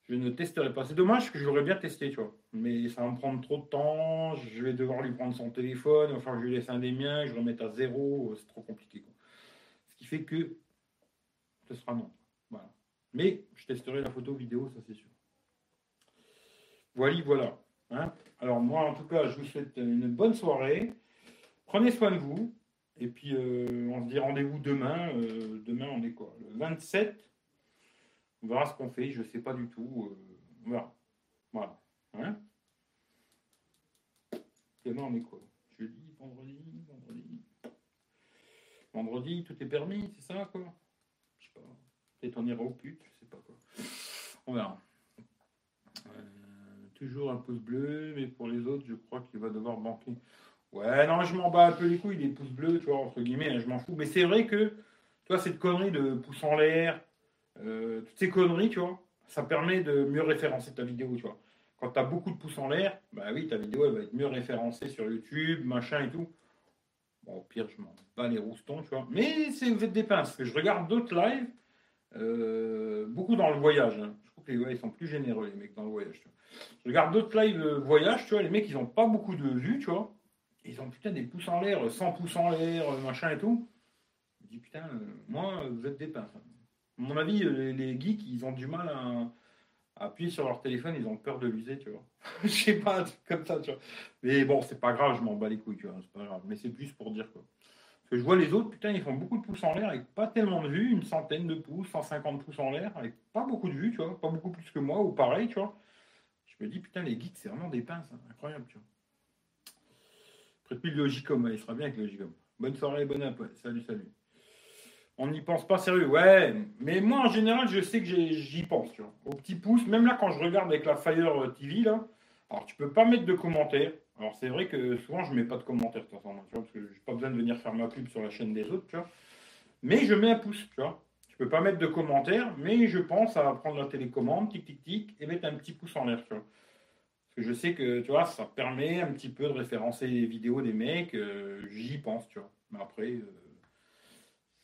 Je ne testerai pas. C'est dommage que j'aurais bien testé, tu vois. Mais ça va me prendre trop de temps. Je vais devoir lui prendre son téléphone. Enfin, je lui laisse un des miens. Je le remette à zéro. C'est trop compliqué. Ce qui fait que ce sera non. Voilà. Mais je testerai la photo vidéo, ça c'est sûr. Voilà, voilà. Hein. Alors moi, en tout cas, je vous souhaite une bonne soirée. Prenez soin de vous. Et puis, euh, on se dit rendez-vous demain. Euh, demain, on est quoi? Le 27. On verra ce qu'on fait. Je ne sais pas du tout. Euh, on verra. Voilà. Hein? Demain, on est quoi? Jeudi, vendredi, vendredi. Vendredi, tout est permis, c'est ça, quoi? Je sais pas. Peut-être on ira au pute, je sais pas quoi. On verra. toujours un pouce bleu, mais pour les autres, je crois qu'il va devoir banquer. Ouais, non, je m'en bats un peu les couilles des pouces bleus, tu vois, entre guillemets, hein, je m'en fous. Mais c'est vrai que, toi, cette connerie de pouce en l'air, euh, toutes ces conneries, tu vois, ça permet de mieux référencer ta vidéo, tu vois. Quand tu as beaucoup de pouces en l'air, bah oui, ta vidéo, elle va être mieux référencée sur YouTube, machin et tout. Bon, au pire, je m'en bats les roustons, tu vois. Mais c'est vous êtes des pinces. Je regarde d'autres lives, euh, beaucoup dans le voyage. Hein. Je trouve que les sont plus généreux, les mecs, dans le voyage. Tu vois. Je regarde d'autres lives voyage, tu vois, les mecs, ils n'ont pas beaucoup de vues, tu vois ils ont putain des pouces en l'air, 100 pouces en l'air, machin et tout. Je dis putain, euh, moi, vous êtes des pinces. À mon avis, euh, les, geeks, ils ont du mal à, appuyer sur leur téléphone, ils ont peur de l'user, tu vois. Je sais pas, un truc comme ça, tu vois. Mais bon, c'est pas grave, je m'en bats les couilles, tu vois, c'est pas grave. Mais c'est plus pour dire quoi. Parce que je vois les autres, putain, ils font beaucoup de pouces en l'air avec pas tellement de vues, une centaine de pouces, 150 pouces en l'air, avec pas beaucoup de vues, tu vois, pas beaucoup plus que moi, ou pareil, tu vois. Je me dis, putain, les geeks, c'est vraiment des pinces, hein. incroyable, tu vois. Plus de Logicom, il sera bien avec Logicom. Bonne soirée, bonne app. Salut, salut. On n'y pense pas sérieux, ouais. Mais moi, en général, je sais que j'y pense. Au petit pouce, même là, quand je regarde avec la Fire TV, là, alors tu peux pas mettre de commentaires. Alors c'est vrai que souvent, je mets pas de commentaires, de toute façon, tu parce que j'ai pas besoin de venir faire ma pub sur la chaîne des autres, tu vois. Mais je mets un pouce, tu vois. Peux pas mettre de commentaires, mais je pense à prendre la télécommande, tic, tic, tic, et mettre un petit pouce en l'air, tu vois je sais que, tu vois, ça permet un petit peu de référencer les vidéos des mecs. Euh, j'y pense, tu vois. Mais après, euh,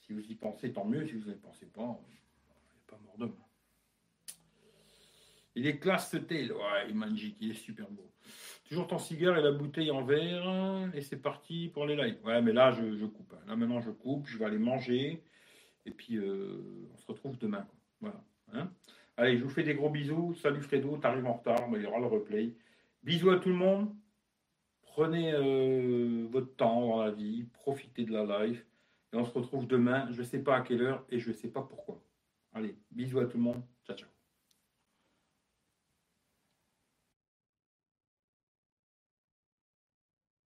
si vous y pensez, tant mieux. Si vous n'y pensez pas, il a pas mort d'homme. Il est classe ce thé, ouais, il est il est super beau. Toujours ton cigare et la bouteille en verre, et c'est parti pour les lives. Ouais, mais là, je, coupe. Hein. Là, maintenant, je coupe, je vais aller manger, et puis euh, on se retrouve demain. Voilà. Hein. Allez, je vous fais des gros bisous. Salut Fredo, t'arrives en retard, mais il y aura le replay. Bisous à tout le monde. Prenez euh, votre temps dans la vie, profitez de la life. Et on se retrouve demain, je ne sais pas à quelle heure et je ne sais pas pourquoi. Allez, bisous à tout le monde. Ciao, ciao.